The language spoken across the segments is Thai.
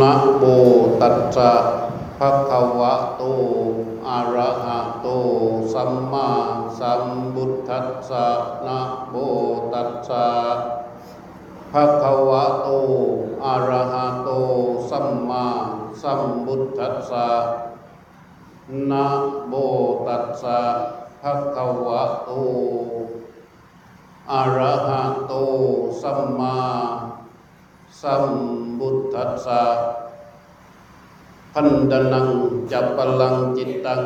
นะโมตัสสะภะคะวะโต อะระหะโต สัมมาสัมพุทธัสสะนะโมตัสสะภะคะวะโต อะระหะโต สัมมาสัมพุทธัสสะนะโมตัสสะภะคะวะโต อะระหะโตสัมมาสัมพุทธัสสะพันดนังจัปปลังจิตตัง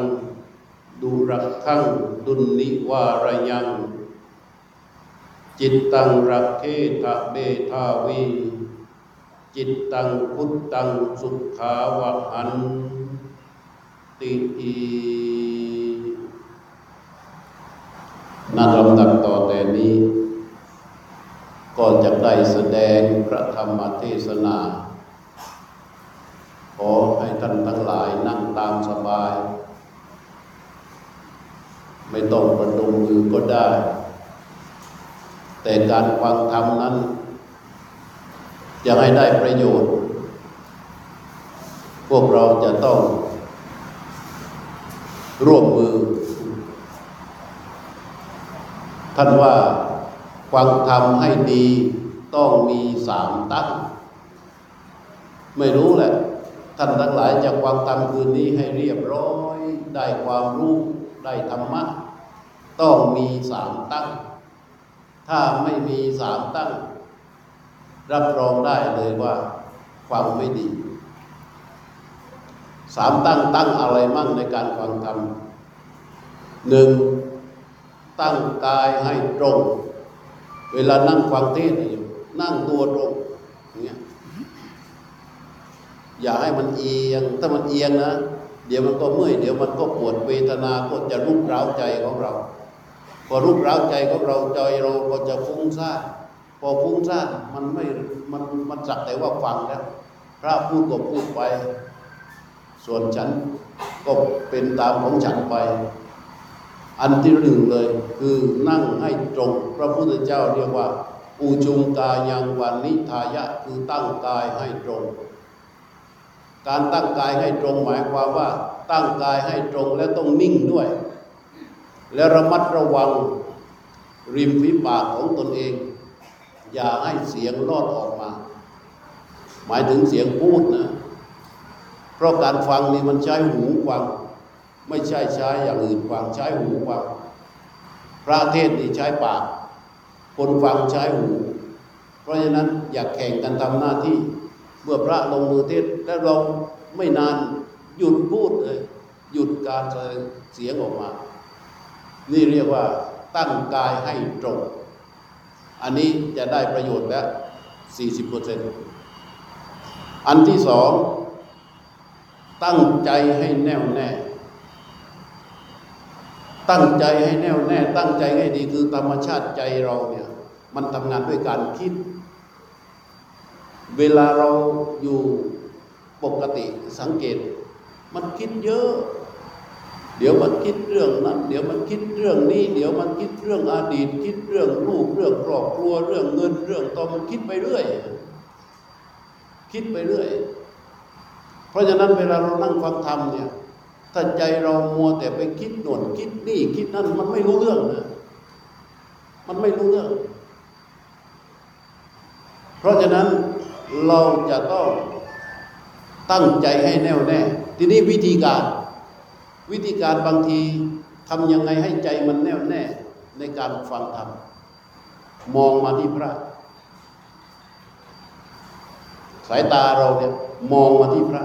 ดุรักขังดุลนิวารยัง จิตตังรักเททะเบทาวี จิตตังพุทตังสุขาวะหันติอีนาลำดับต่อ แต่นี้ ก็จะได้แสดงพระธรรมเทศนา ขอให้ท่านทั้งหลายนั่งตามสบาย ไม่ต้องประดมมือก็ได้ แต่การฟังธรรมนั้น จะให้ได้ประโยชน์ พวกเราจะต้องร่วมมือ ท่านว่าฟังธรรมให้ดีต้องมีสามตั้ง ไม่รู้แหละ ท่านทั้งหลายจะฟังธรรมคืนนี้ให้เรียบร้อย ได้ความรู้ได้ธรรมะ ต้องมีสามตั้ง ถ้าไม่มีสามตั้ง รับรองได้เลยว่าฟังไม่ดี สามตั้งตั้งอะไรมั่งในการฟังธรรมหนึ่ง ตั้งกายให้ตรง เวลานั่งฟังเทศน์อยู่นั่งตัวตรงอย่างเงี้ยอย่าให้มันเอียง ถ้ามันเอียงนะ เดี๋ยวมันก็เมื่อย เดี๋ยวมันก็ปวดเวทนา ก็จะรุกร้าวใจของเรา พอรุกร้าวใจของเราใจเราก็จะฟุ้งซ่านพอฟุ้งซ่านมันไม่ มัน มันสักแต่ว่าฟังแล้ว พระพูดก็พูดไป ส่วนฉันก็เป็นตามของฉันไป อันที่หนึ่งเลย คือนั่งให้ตรง พระพุทธเจ้าเรียกว่า อุจุงกายังวันนิทายะคือตั้งกายให้ตรง การตั้งกายให้ตรงหมายความว่า ตั้งกายให้ตรงและต้องนิ่งด้วย และระมัดระวังริมฝีปากของตนเอง อย่าให้เสียงลอดออกมา หมายถึงเสียงพูดนะ เพราะการฟังนี่มันใช้หูฟัง ไม่ใช่ใช้อย่างอื่นฟังใช้หูฟังพระเทศนี่ใช้ปาก คนฟังใช้หู เพราะฉะนั้นอยากแข่งกันทำหน้าที่ เมื่อพระลงมือเทศแล้วเราไม่นานหยุดพูดเลย หยุดการเสียงออกมา นี่เรียกว่าตั้งกายให้ตรง อันนี้จะได้ประโยชน์แล้ว 40%อันที่สองตั้งใจให้แน่วแน่ ตั้งใจให้แน่วแน่ตั้งใจให้ดีคือธรรมชาติใจเราเนี่ย มันทำงานด้วยการคิด เวลาเราอยู่ปกติสังเกต มันคิดเยอะ เดี๋ยวมันคิดเรื่องนั้น เดี๋ยวมันคิดเรื่องนี้ เดี๋ยวมันคิดเรื่องอดีต คิดเรื่องลูกเรื่องครอบครัวเรื่องเงินเรื่องตอมันคิดไปเรื่อย คิดไปเรื่อย เพราะฉะนั้นเวลาเรานั่งฟังธรรมเนี่ย ถ้าใจเรามัวแต่ไปคิดโน่นคิดนี่คิดนั่นมันไม่รู้เรื่องนะมันไม่รู้เรื่อง เพราะฉะนั้นเราจะต้องตั้งใจให้แน่วแน่ ทีนี้วิธีการ วิธีการบางทีทำยังไงให้ใจมันแน่วแน่ในการฟังธรรมมองมาที่พระ สายตาเราเนี่ยมองมาที่พระ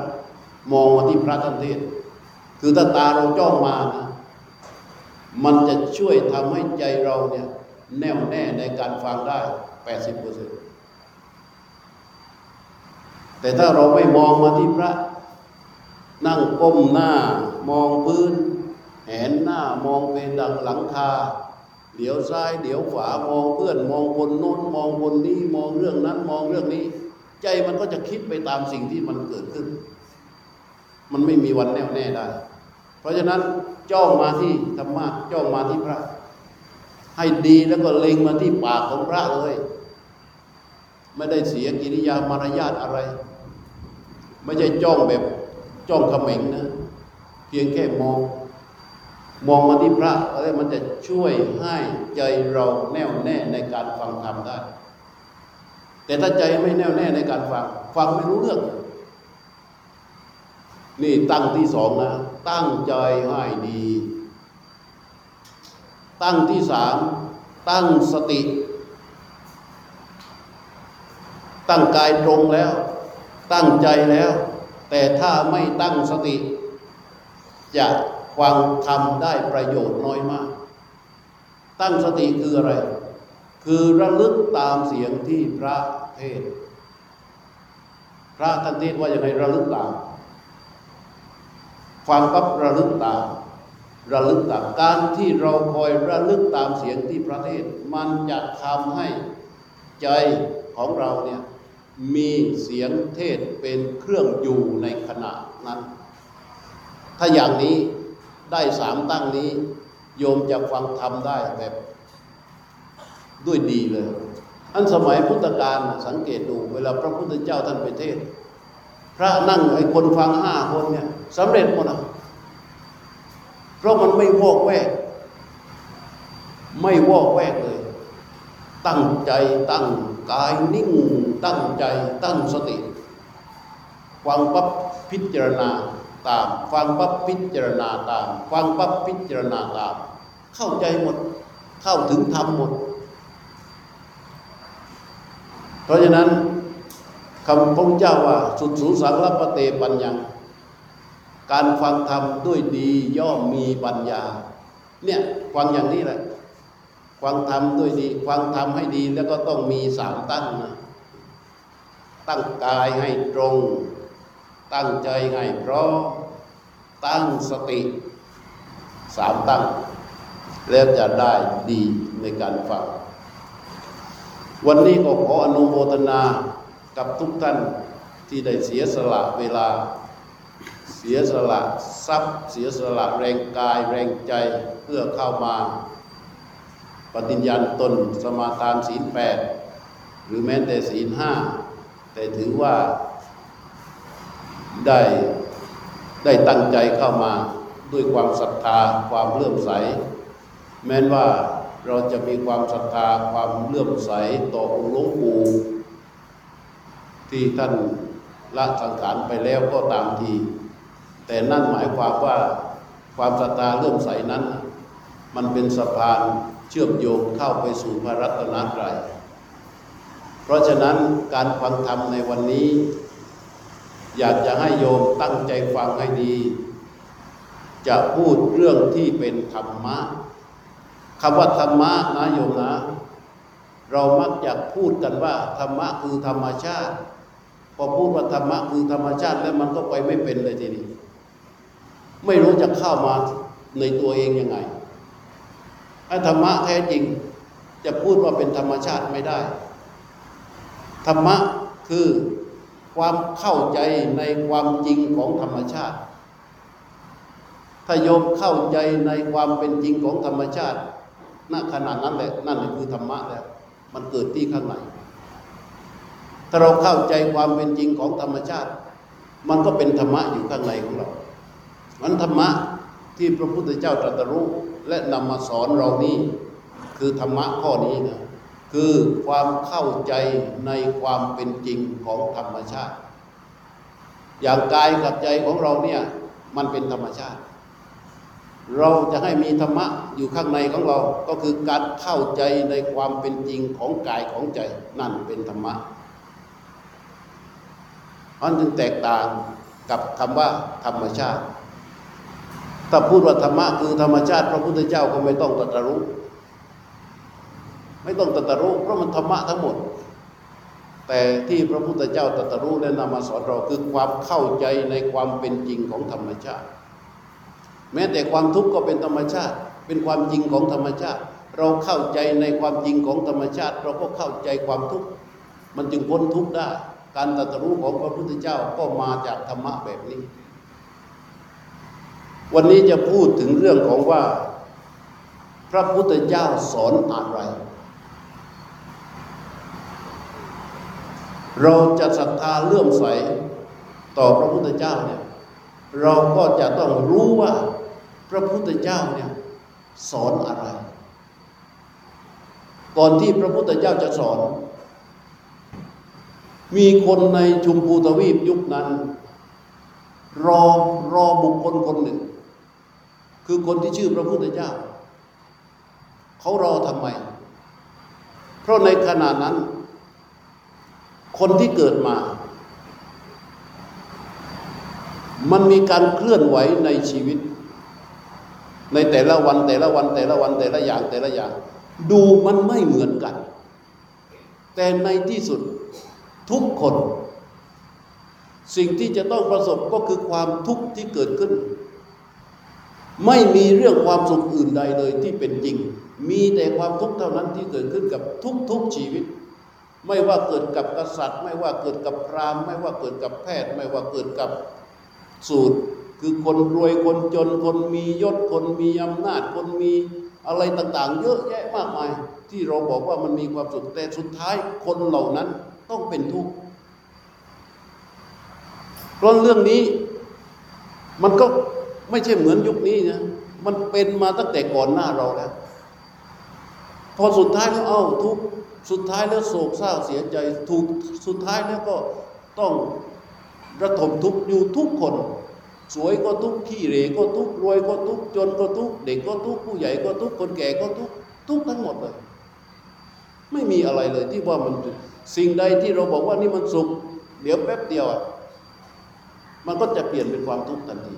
มองมาที่พระท่านเทศ คือถ้าตาเราจ้องมานะมันจะช่วยทำให้ใจเราเนี่ยแน่วแน่ในการฟังได้80เปอร์เซ็นต์แต่ถ้าเราไม่มองมาที่พระ นั่งก้มหน้ามองพื้น แหนหน้ามองเป็นดังหลังคาเดี๋ยวซ้ายเดี๋ยวขวามองเพื่อนมองคนโน้นมองคนนี้มองเรื่องนั้นมองเรื่องนี้ ใจมันก็จะคิดไปตามสิ่งที่มันเกิดขึ้น มันไม่มีวันแน่วแน่ได้ เพราะฉะนั้นจ้องมาที่ธรรมะจ้องมาที่พระ ให้ดีแล้วก็เล็งมาที่ปากของพระเลยไม่ได้เสียกิริยามารยาทอะไร ไม่ใช่จ้องแบบจ้องเขม็งนะ เพียงแค่มอง มองมาที่พระอะไรมันจะช่วยให้ใจเราแน่วแน่ในการฟังธรรมได้ แต่ถ้าใจไม่แน่วแน่ในการฟัง ฟังไม่รู้เรื่อง นี่ตั้งที่สองนะ ตั้งใจให้ดี ตั้งที่สามตั้งสติ ตั้งกายตรงแล้ว ตั้งใจแล้ว แต่ถ้าไม่ตั้งสติ จะฟังทำได้ประโยชน์น้อยมาก ตั้งสติคืออะไร คือระลึกตามเสียงที่พระเทศ พระท่านเทศว่าอย่างไรระลึกตาม ฟังปั๊บระลึกตาม ระลึกตาม การที่เราคอยระลึกตามเสียงที่พระเทศ มันจะทำให้ใจของเราเนี่ยมีเสียงเทศเป็นเครื่องอยู่ในขณะนั้น ถ้าอย่างนี้ได้สามตั้งนี้ โยมจะฟังธรรมได้แบบด้วยดีเลย อันสมัยพุทธกาลสังเกตดู เวลาพระพุทธเจ้าท่านไปเทศ พระนั่งไอ้คนฟังห้าคนเนี่ยสำเร็จหมดอะเพราะมันไม่วอกแวก ไม่วอกแวกเลย ตั้งใจตั้งกายนิ่ง ตั้งใจตั้งสติฟังปั๊บพิจารณาตาม ฟังปั๊บพิจารณาตาม ฟังปั๊บพิจารณาตาม เข้าใจหมด เข้าถึงธรรมหมด เพราะฉะนั้น คำพระเจ้าว่า สุดสูสังลปเตปัญญัง การฟังธรรมด้วยดีย่อมมีปัญญา เนี่ยฟังอย่างนี้แหละฟังธรรมด้วยดีฟังธรรมให้ดีแล้วก็ต้องมีสามตั้งนะตั้งกายให้ตรง ตั้งใจให้พร้อมตั้งสติสามตั้ง แล้วจะได้ดีในการฟัง วันนี้ก็ขออนุโมทนา กับทุกท่านที่ได้เสียสละเวลา เสียสละทรัพย์ เสียสละแรงกายแรงใจเพื่อเข้ามาปฏิญญาณตนสมาทานศีลแปดหรือแม้แต่ศีลห้าแต่ถือว่าได้ได้ตั้งใจเข้ามาด้วยความศรัทธาความเลื่อมใส แม้นว่าเราจะมีความศรัทธาความเลื่อมใสต่อองค์หลวงปู่ ที่ท่านละสังขารไปแล้วก็ตามที แต่นั่นหมายความว่าความศรัทธาเลื่อมใสนั้น มันเป็นสะพานเชื่อมโยงเข้าไปสู่พระรัตนตรัยเพราะฉะนั้นการฟังธรรมในวันนี้ อยากจะให้โยมตั้งใจฟังให้ดี จะพูดเรื่องที่เป็นธรรมะคำว่าธรรมะนะโยมนะ เรามักจะพูดกันว่าธรรมะคือธรรมชาติ พอพูดว่าธรรมะคือธรรมชาติแล้วมันก็ไปไม่เป็นเลยทีนี้ ไม่รู้จะเข้ามาในตัวเองยังไงไอ้ธรรมะแท้จริง จะพูดว่าเป็นธรรมชาติไม่ได้ ธรรมะคือความเข้าใจในความจริงของธรรมชาติ ถ้าโยมเข้าใจในความเป็นจริงของธรรมชาติณขนาดนั้นแหละนั่นแหละคือธรรมะแล้ว มันเกิดที่ข้างใน ถ้าเราเข้าใจความเป็นจริงของธรรมชาติ มันก็เป็นธรรมะอยู่ข้างในของเรามันธรรมะที่พระพุทธเจ้าตรัสรู้และนำมาสอนเรานี้คือธรรมะข้อนี้นะคือความเข้าใจในความเป็นจริงของธรรมชาติ อย่างกายกับใจของเราเนี่ยมันเป็นธรรมชาติ เราจะให้มีธรรมะอยู่ข้างในของเรา ก็คือการเข้าใจในความเป็นจริงของกายของใจนั่นเป็นธรรมะ มันจึงแตกต่างกับคำว่าธรรมชาติ ถ้าพูดว่าธรรมะคือธรรมชาติ พระพุทธเจ้าก็ไม่ต้องตรัสรู้ ไม่ต้องตรัสรู้เพราะมันธรรมะทั้งหมด แต่ที่พระพุทธเจ้าตรัสรู้และนำมาสอนเราคือความเข้าใจในความเป็นจริงของธรรมชาติ แม้แต่ความทุกข์ก็เป็นธรรมชาติ เป็นความจริงของธรรมชาติ เราเข้าใจในความจริงของธรรมชาติ เราก็เข้าใจความทุกข์ มันจึงพ้นทุกข์ได้ การตรัสรู้ของพระพุทธเจ้าก็มาจากธรรมะแบบนี้ วันนี้จะพูดถึงเรื่องของว่าพพระพุทธเจ้าสอนอะไร เราจะศรัทธาเลื่อมใสต่อพระพุทธเจ้าเนี่ยเราก็จะต้องรู้ว่า พระพุทธเจ้าเนี่ยสอนอะไร ก่อนที่พระพุทธเจ้าจะสอน มีคนในชุมพูทวีปยุคนั้น รอรอบุคคลคนหนึ่ง คือคนที่ชื่อพระพุทธเจ้า เขารอทำไม เพราะในขณะนั้น คนที่เกิดมา มันมีการเคลื่อนไหวในชีวิต ในแต่ละวันแต่ละวันแต่ละวันแต่ละอย่างแต่ละอย่าง ดูมันไม่เหมือนกัน แต่ในที่สุด ทุกคน สิ่งที่จะต้องประสบก็คือความทุกข์ที่เกิดขึ้น ไม่มีเรื่องความสุขอื่นใดเลยที่เป็นจริง มีแต่ความทุกข์เท่านั้นที่เกิดขึ้นกับทุกๆชีวิต ไม่ว่าเกิดกับกษัตริย์ ไม่ว่าเกิดกับพราหมณ์ ไม่ว่าเกิดกับแพทย์ ไม่ว่าเกิดกับสูตร คือคนรวยคนจนคนมียศคนมีอำนาจคนมีอะไรต่างๆ เยอะแยะมากมาย ที่เราบอกว่ามันมีความสุขแต่สุดท้ายคนเหล่านั้น ต้องเป็นทุกข์เพราะเรื่องนี้มันก็ไม่ใช่เหมือนยุคนี้นะมันเป็นมาตั้งแต่ก่อนหน้าเราแล้ว พอสุดท้ายแล้วเอ้าทุกข์สุดท้ายแล้วโศกเศร้าเสียใจถูกสุดท้ายแล้วก็ต้องระทมทุกข์อยู่ทุกคน สวยก็ทุกข์ขี้เหร่ก็ทุกข์รวยก็ทุกข์จนก็ทุกข์เด็กก็ทุกข์ผู้ใหญ่ก็ทุกข์คนแก่ก็ทุกข์ทุกข์ทั้งหมดเลย ไม่มีอะไรเลยที่ว่ามันสิ่งใดที่เราบอกว่านี่มันสุข เดี๋ยวแป๊บเดียวอะมันก็จะเปลี่ยนเป็นความทุกข์ทันที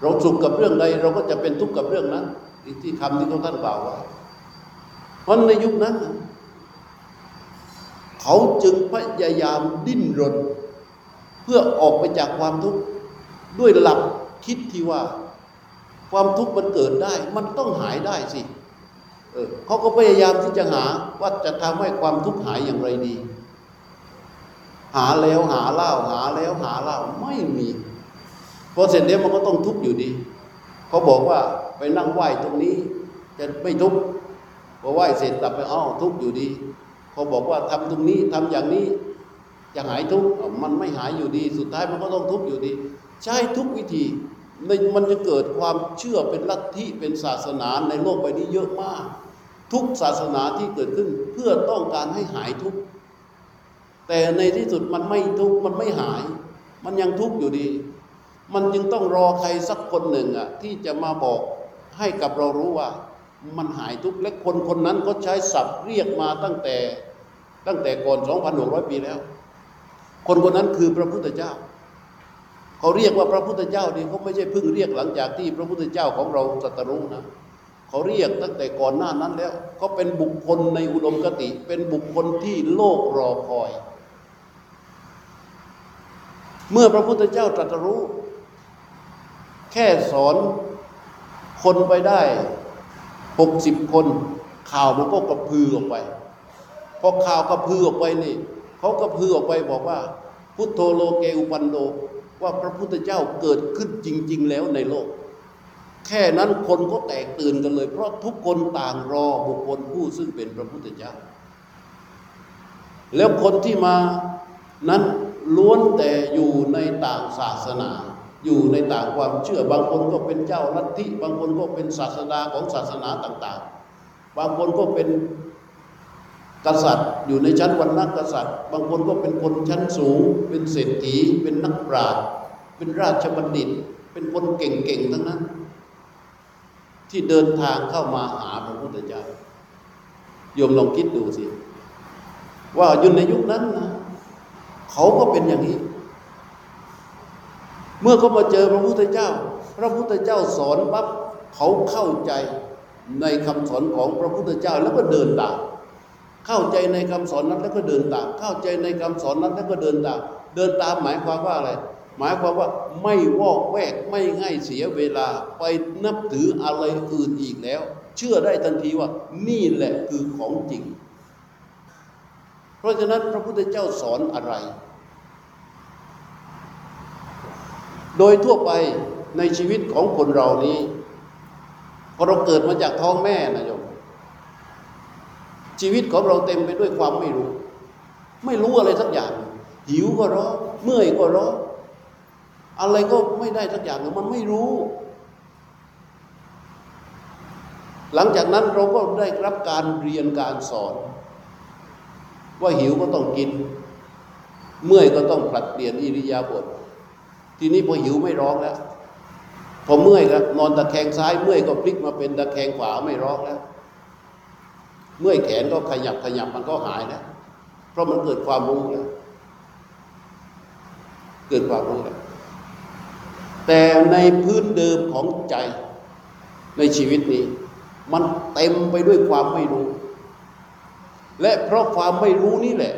เราสุขกับเรื่องใด เราก็จะเป็นทุกข์กับเรื่องนั้นที่คำที่ท่านกล่าวไว้เพราะในยุคนั้น เขาจึงพยายามดิ้นรน เพื่อออกไปจากความทุกข์ด้วยหลักคิดที่ว่า ความทุกข์มันเกิดได้ มันต้องหายได้สิเเขาก็พยายามที่จะหาว่าจะทำให้ความทุกข์หายอย่างไรดี หาแล้วหาเล่าหาแล้วหาเล่าไม่มีพอเสร็จแล้วมันก็ต้องทุกข์อยู่ดีเขาบอกว่าไปนั่งไหว้ตรงนี้ จะไม่ทุกข์พอไหว้เสร็จกลับไปอ้าวทุกข์อยู่ดีเขาบอกว่าทำตรงนี้ทำอย่างนี้จะหายทุกข์มันไม่หายอยู่ดี สุดท้ายมันก็ต้องทุกข์อยู่ดี ใช้ทุกวิธีในมันจะเกิดความเชื่อเป็นลัทธิเป็นศาสนาในโลกใบนี้เยอะมาก ทุกศาสนาที่เกิดขึ้นเพื่อต้องการให้หายทุกข์แต่ในที่สุดมันไม่ทุกข์มันไม่หาย มันยังทุกข์อยู่ดี มันจึงต้องรอใครสักคนหนึ่งอะที่จะมาบอกให้กับเรารู้ว่า มันหายทุกข์และคนคนนั้นก็ใช้ศัพท์เรียกมาตั้งแต่ตั้งแต่ก่อน 2,600 ปีแล้ว คนคนนั้นคือพระพุทธเจ้า เขาเรียกว่าพระพุทธเจ้านี่เขาไม่ใช่เพิ่งเรียกหลังจากที่พระพุทธเจ้าของเราตรัสรู้นะ เขาเรียกตั้งแต่ก่อนหน้านั้นแล้วเขาเป็นบุคคลในอุดมคติ เป็นบุคคลที่โลกรอคอย เมื่อพระพุทธเจ้าตรัสรู้ แค่สอนคนไปได้หกสิบคน ข่าวมันก็กระพือออกไปพอข่าวกระพือออกไปนี่เขากระพือออกไปบอกว่า พุทโธโลเกอุปันโดว่าพระพุทธเจ้าเกิดขึ้นจริง ๆ แล้วในโลก แค่นั้นคนก็แตกตื่นกันเลย เพราะทุกคนต่างรอบุคคลผู้ซึ่งเป็นพระพุทธเจ้า แล้วคนที่มานั้นล้วนแต่อยู่ในต่างศาสนา อยู่ในต่างความเชื่อบางคนก็เป็นเจ้าลัทธิ บางคนก็เป็นศาสดาของศาสนาต่าง ๆ บางคนก็เป็นกษัตริย์ อยู่ในชั้นวรรณะกษัตริย์ บางคนก็เป็นคนชั้นสูง เป็นเศรษฐี เป็นนักปราชญ์เป็นราชบัณฑิต เป็นคนเก่งๆทั้งนั้น ที่เดินทางเข้ามาหาพระพุทธเจ้าโยมลองคิดดูสิ ว่ายู่ในยุคนั้นนะเขาก็เป็นอย่างนี้ เมื่อเขามาเจอพระพุทธเจ้า พระพุทธเจ้าสอนปั๊บเขาเข้าใจในคำสอนของพระพุทธเจ้าแล้วก็เดินตามเข้าใจในคำสอนนั้นแล้วก็เดินตามเข้าใจในคำสอนนั้นแล้วก็เดินตามเดินตามหมายความว่าอะไร หมายความว่าไม่วอกแวกไม่ง่ายเสียเวลาไปนับถืออะไรอื่นอีกแล้ว เชื่อได้ทันทีว่านี่แหละคือของจริง เพราะฉะนั้นพระพุทธเจ้าสอนอะไร โดยทั่วไปในชีวิตของคนเรานี้พอเราเกิดมาจากท้องแม่นะโยมชีวิตของเราเต็มไปด้วยความไม่รู้ ไม่รู้อะไรสักอย่าง หิวก็ร้องเมื่อยก็ร้อง อะไรก็ไม่ได้สักอย่างมันไม่รู้ หลังจากนั้นเราก็ได้รับการเรียนการสอน ว่าหิวก็ต้องกิน เมื่อยก็ต้องผลัดเปลี่ยนอิริยาบถทีนี้พอหิวไม่ร้องแล้วพอเมื่อยก็นอนตะแคงซ้ายเมื่อยก็พลิกมาเป็นตะแคงขวาไม่ร้องแล้วเมื่อยแขนก็ขยับขยับมันก็หายแล้วเพราะมันเกิดความรู้แล้วเกิดความรู้แล้ว แต่ในพื้นเดิมของใจในชีวิตนี้ มันเต็มไปด้วยความไม่รู้ และเพราะความไม่รู้นี่แหละ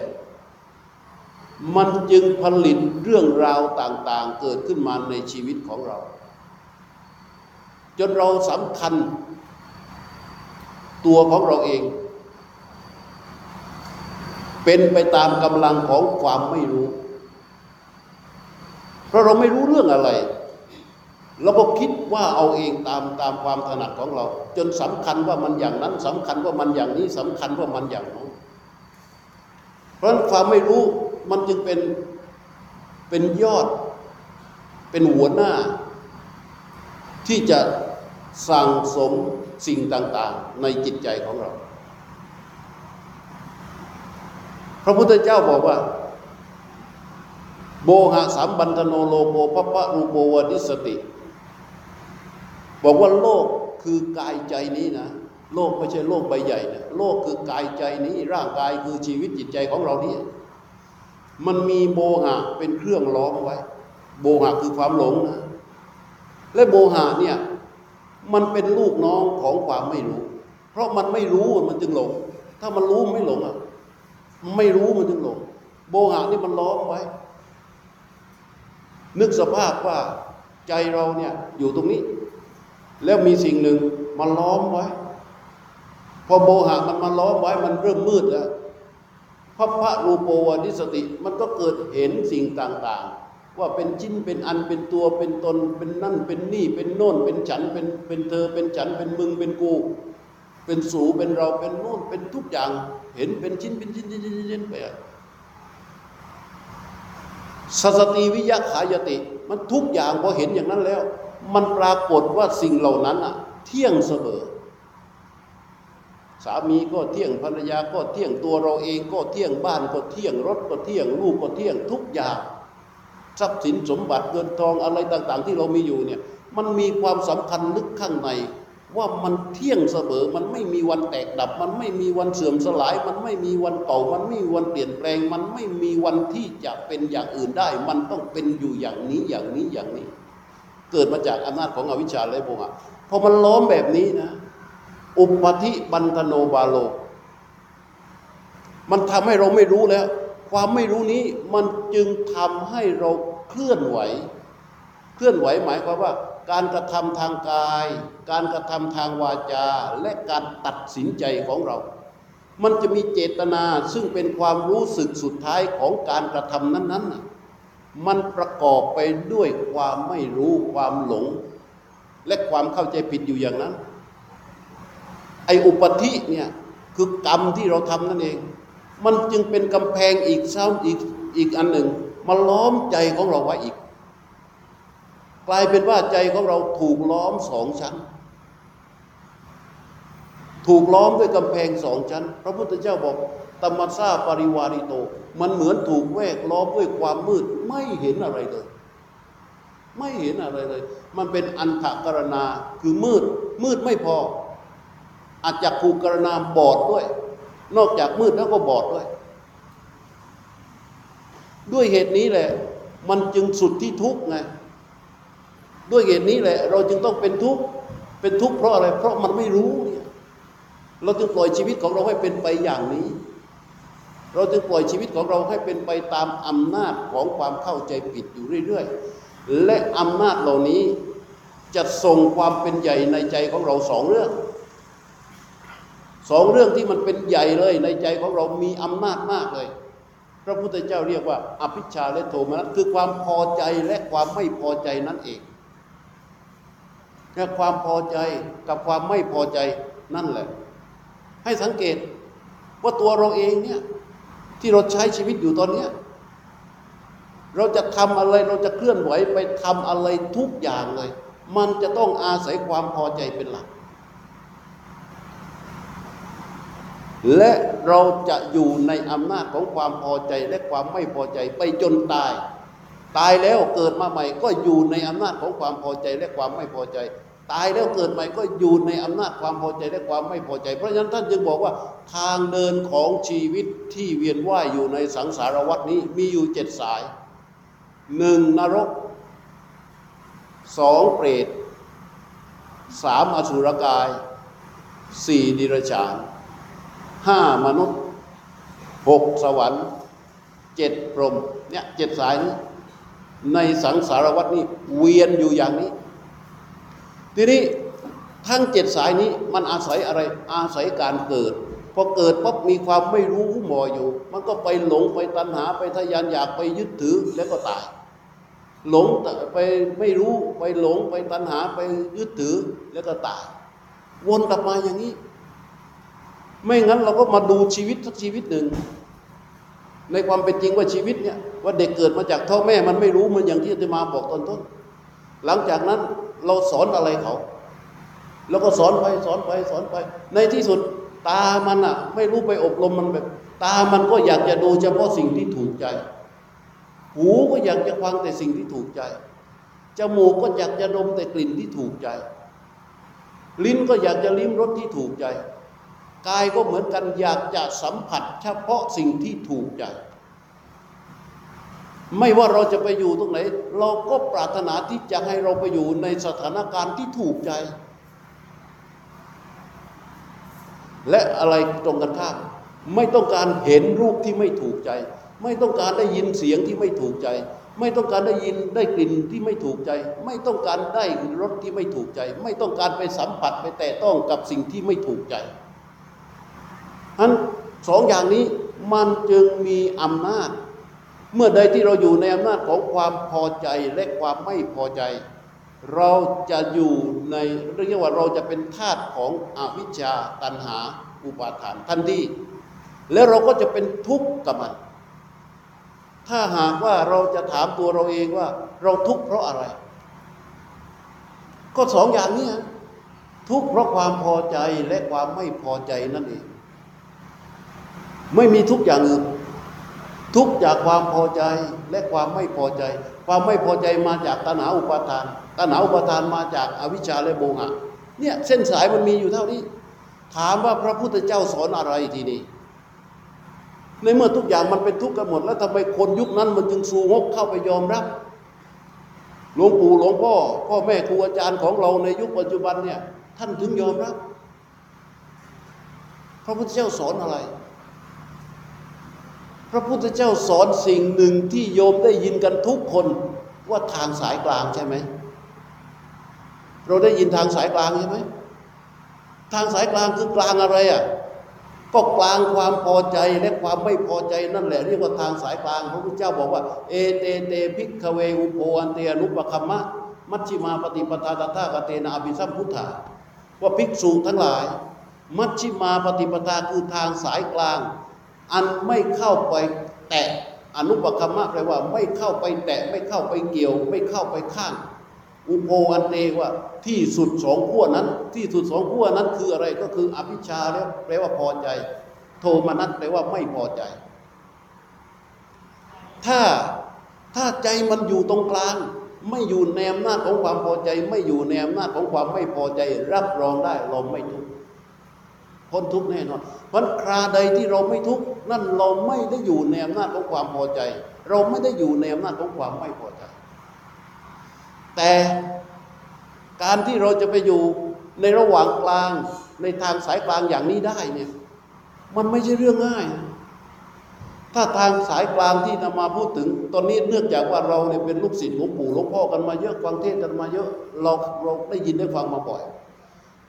มันจึงผลิตเรื่องราวต่างๆ เกิดขึ้นมาในชีวิตของเรา จนเราสำคัญตัวของเราเอง เป็นไปตามกำลังของความไม่รู้ เพราะเราไม่รู้เรื่องอะไร เราก็คิดว่าเอาเองตามตามความถนัดของเรา จนสำคัญว่ามันอย่างนั้นสำคัญว่ามันอย่างนี้สำคัญว่ามันอย่างนั้นเพราะความไม่รู้มันจึงเป็นเป็นยอด เป็นหัวหน้า ที่จะสั่งสมสิ่งต่าง ๆ ในจิตใจของเรา พระพุทธเจ้าบอกว่าโบหะสามบันธโนโลโกพะปะรูโปวดิสติ บอกว่าโลกคือกายใจนี้นะ โลกไม่ใช่โลกใบใหญ่นะโลกคือกายใจนี้ ร่างกายคือชีวิตจิตใจของเราเนี่ยมันมีโบหะเป็นเครื่องล้อมไว้ โบหะคือความหลงนะ และโบหะเนี่ยมันเป็นลูกน้องของความไม่รู้ เพราะมันไม่รู้มันจึงหลง ถ้ามันรู้ไม่หลงอะ ไม่รู้มันจึงหลง โบหะนี่มันล้อมไว้ นึกสภาพว่าใจเราเนี่ยอยู่ตรงนี้ แล้วมีสิ่งหนึ่งมาล้อมไว้ พอโบหะมันมาล้อมไว้มันเริ่มมืดแล้วพระพระรูปโปวนิสติมันก็เกิดเห็นสิ่งต่าง ๆ ว่าเป็นชิ้นเป็นอันเป็นตัวเป็นตน เป็นนั่นเป็นนี่เป็นโน่น เป็นฉันเป็นเป็นเธอเป็นฉันเป็นมึงเป็นกู เป็นสูเป็นเราเป็นโน่นเป็นทุกอย่าง เห็นเป็นชิ้นเป็นชิ้นชิ้นชิ้นชิ้นไปสสติวิยะขายติ มันทุกอย่างพอเห็นอย่างนั้นแล้ว มันปรากฏว่าสิ่งเหล่านั้นอะเที่ยงเสมอ สามีก็เที่ยงภรรยาก็เที่ยงตัวเราเองก็เที่ยงบ้านก็เที่ยงรถก็เที่ยงลูกก็เที่ยงทุกอย่างทรัพย์สินสมบัติเงินทองอะไรต่าง ๆ ที่เรามีอยู่เนี่ยมันมีความสำคัญลึกข้างในว่ามันเที่ยงเสมอ มันไม่มีวันแตกดับ มันไม่มีวันเสื่อมสลาย มันไม่มีวันเก่า มันไม่มีวันเปลี่ยนแปลง มันไม่มีวันที่จะเป็นอย่างอื่นได้ มันต้องเป็นอยู่อย่างนี้อย่างนี้อย่างนี้ เกิดมาจากอำนาจของอวิชชาและโมหะพอมันล้อมแบบนี้นะ อุปธิบันธโนบาโล มันทำให้เราไม่รู้แล้ว ความไม่รู้นี้มันจึงทำให้เราเคลื่อนไหว เคลื่อนไหวหมายความว่า การกระทำทางกาย การกระทำทางวาจา และการตัดสินใจของเรา มันจะมีเจตนาซึ่งเป็นความรู้สึกสุดท้ายของการกระทำนั้นๆ มันประกอบไปด้วยความไม่รู้ความหลง และความเข้าใจผิดอยู่อย่างนั้น ไออุปธิเนี่ยคือกรรมที่เราทำนั่นเอง มันจึงเป็นกำแพงอีกซ้ำอีกอีกอันหนึ่ง มาล้อมใจของเราไว้อีก กลายเป็นว่าใจของเราถูกล้อมสองชั้น ถูกล้อมด้วยกำแพงสองชั้น พระพุทธเจ้าบอกตมัสซาปริวาริโต มันเหมือนถูกแวกล้อมด้วยความมืดไม่เห็นอะไรเลย ไม่เห็นอะไรเลย มันเป็นอันถกรณาคือมืด มืดไม่พอ อาจจะผูกกรณาบอดด้วย นอกจากมืดแล้วก็บอดด้วย ด้วยเหตุนี้แหละ มันจึงสุดที่ทุกข์ไงด้วยเหตุนี้แหละ เราจึงต้องเป็นทุกข์เป็นทุกข์เพราะอะไร เพราะมันไม่รู้เนี่ยเราจึงปล่อยชีวิตของเราให้เป็นไปอย่างนี้ เราจึงปล่อยชีวิตของเราให้เป็นไปตามอำนาจของความเข้าใจผิดอยู่เรื่อยๆ และอำนาจเหล่านี้จะส่งความเป็นใหญ่ในใจของเราสองเรื่องสองเรื่องที่มันเป็นใหญ่เลยในใจของเรามีอำนาจมากเลย พระพุทธเจ้าเรียกว่า อภิชาและโทมนัสคือความพอใจและความไม่พอใจนั่นเองแต่ความพอใจกับความไม่พอใจนั่นแหละ ให้สังเกตว่าตัวเราเองเนี่ย ที่เราใช้ชีวิตอยู่ตอนเนี้ยเราจะทำอะไรเราจะเคลื่อนไหวไปทำอะไรทุกอย่างเลย มันจะต้องอาศัยความพอใจเป็นหลัก และเราจะอยู่ในอำนาจของความพอใจและความไม่พอใจไปจนตาย ตายแล้วเกิดมาใหม่ก็อยู่ในอำนาจของความพอใจและความไม่พอใจ ตายแล้วเกิดใหม่ก็อยู่ในอำนาจความพอใจและความไม่พอใจ เพราะฉะนั้นท่านจึงบอกว่าทางเดินของชีวิตที่เวียนว่ายอยู่ในสังสารวัฏนี้มีอยู่เจ็ดสายหนึ่งนรกสองเปรตสามอสุรกายสี่ดิรฉานห้ามนุษย์หกสวรรค์เจ็ดพรหมเนี่ยเจ็ดสายนี้ในสังสารวัฏนี้เวียนอยู่อย่างนี้ ทีนี้ทั้งเจ็ดสายนี้มันอาศัยอะไรอาศัยการเกิดพอเกิดปั๊บมีความไม่รู้หมออยู่ มันก็ไปหลงไปตัณหาไปทะยานอยากไปยึดถือแล้วก็ตาย หลงไปไม่รู้ไปหลงไปตัณหาไปยึดถือแล้วก็ตาย วนกลับมาอย่างนี้ ไม่งั้นเราก็มาดูชีวิตสักชีวิตหนึ่ง ในความเป็นจริงว่าชีวิตเนี่ยว่าเด็กเกิดมาจากท้องแม่มันไม่รู้มือนอย่างที่อาตมาบอกตอนต้น หลังจากนั้น เราสอนอะไรเขา แล้วก็สอนไปสอนไปสอนไป ในที่สุดตามันอะ ไม่รู้ไปอบรมมันแบบ ตามันก็อยากจะดูเฉพาะสิ่งที่ถูกใจ หูก็อยากจะฟังแต่สิ่งที่ถูกใจจมูกก็อยากจะดมแต่กลิ่นที่ถูกใจ ลิ้นก็อยากจะลิ้มรสที่ถูกใจกายก็เหมือนกันอยากจะสัมผัสเฉพาะสิ่งที่ถูกใจ ไม่ว่าเราจะไปอยู่ตรงไหน เราก็ปรารถนาที่จะให้เราไปอยู่ในสถานการณ์ที่ถูกใจ และอะไรตรงกันข้ามไม่ต้องการเห็นรูปที่ไม่ถูกใจ ไม่ต้องการได้ยินเสียงที่ไม่ถูกใจ ไม่ต้องการได้ยินได้กลิ่นที่ไม่ถูกใจ ไม่ต้องการได้รสที่ไม่ถูกใจ ไม่ต้องการไปสัมผัสไปแตะต้องกับสิ่งที่ไม่ถูกใจฉะนั้นสองอย่างนี้มันจึงมีอำนาจ เมื่อใดที่เราอยู่ในอำนาจของความพอใจและความไม่พอใจ เราจะอยู่ในเรียกว่าเราจะเป็นทาสของอวิชชาตันหาอุปาทานทันทีแล้วเราก็จะเป็นทุกข์กับมัน ถ้าหากว่าเราจะถามตัวเราเองว่า เราทุกข์เพราะอะไร ก็สองอย่างนี้ทุกข์เพราะความพอใจและความไม่พอใจนั่นเอง ไม่มีทุกอย่างอื่น ทุกจากความพอใจและความไม่พอใจ ความไม่พอใจมาจากตัณหาอุปาทานตัณหาอุปาทานมาจากอวิชชาและโมหะเนี่ยเส้นสายมันมีอยู่เท่านี้ ถามว่าพระพุทธเจ้าสอนอะไรทีนี้ในเมื่อทุกอย่างมันเป็นทุกข์กันหมด แล้วทำไมคนยุคนั้นมันจึงสูงกเข้าไปยอมรับหลวงปู่หลวงพ่อพ่อแม่ครูอาจารย์ของเราในยุคปัจจุบันเนี่ยท่านถึงยอมรับ พระพุทธเจ้าสอนอะไร พระพุทธเจ้าสอนสิ่งหนึ่งที่โยมได้ยินกันทุกคนว่าทางสายกลางใช่ไหม เราได้ยินทางสายกลางใช่ไหม ทางสายกลางคือกลางอะไรอะ ก็กลางความพอใจและความไม่พอใจนั่นแหละเรียกว่าทางสายกลาง พระพุทธเจ้าบอกว่า เอเตเตพิกขเวอุโพอันเตอนุปคัมมะ มัชชิมาปฏิปทาตถากเตนะอภิสัมพุทธาว่าภิกษุทั้งหลาย มัชชิมาปฏิปทาคือทางสายกลาง อันไม่เข้าไปแตะอนุปคัมมะแปลว่า ไม่เข้าไปแตะไม่เข้าไปเกี่ยว ไม่เข้าไปข้าง อุโพอันเตว่าที่สุดสองขั้วนั้น ที่สุดสองขั้วนั้นคืออะไรก็คืออภิชาแล้วแปลว่าพอใจ โทมนัสแปลว่าไม่พอใจ ถ้าถ้าใจมันอยู่ตรงกลาง ไม่อยู่ในอำนาจของความพอใจ ไม่อยู่ในอำนาจของความไม่พอใจ รับรองได้เราไม่ทุกข์ พ้นทุกข์แน่นอนเพราะคราใดที่เราไม่ทุกข์นั่นเราไม่ได้อยู่ในอำนาจของความพอใจ เราไม่ได้อยู่ในอำนาจของความไม่พอใจ แต่การที่เราจะไปอยู่ในระหว่างกลางในทางสายกลางอย่างนี้ได้เนี่ยมันไม่ใช่เรื่องง่าย ถ้าทางสายกลางที่นำมาพูดถึง ตอนนี้เนื่องจากว่าเราเนี่ยเป็นลูกศิษย์หลวงปู่หลวงพ่อกันมาเยอะฟังเทศกันมาเยอะ เราเราได้ยินได้ฟังมาบ่อย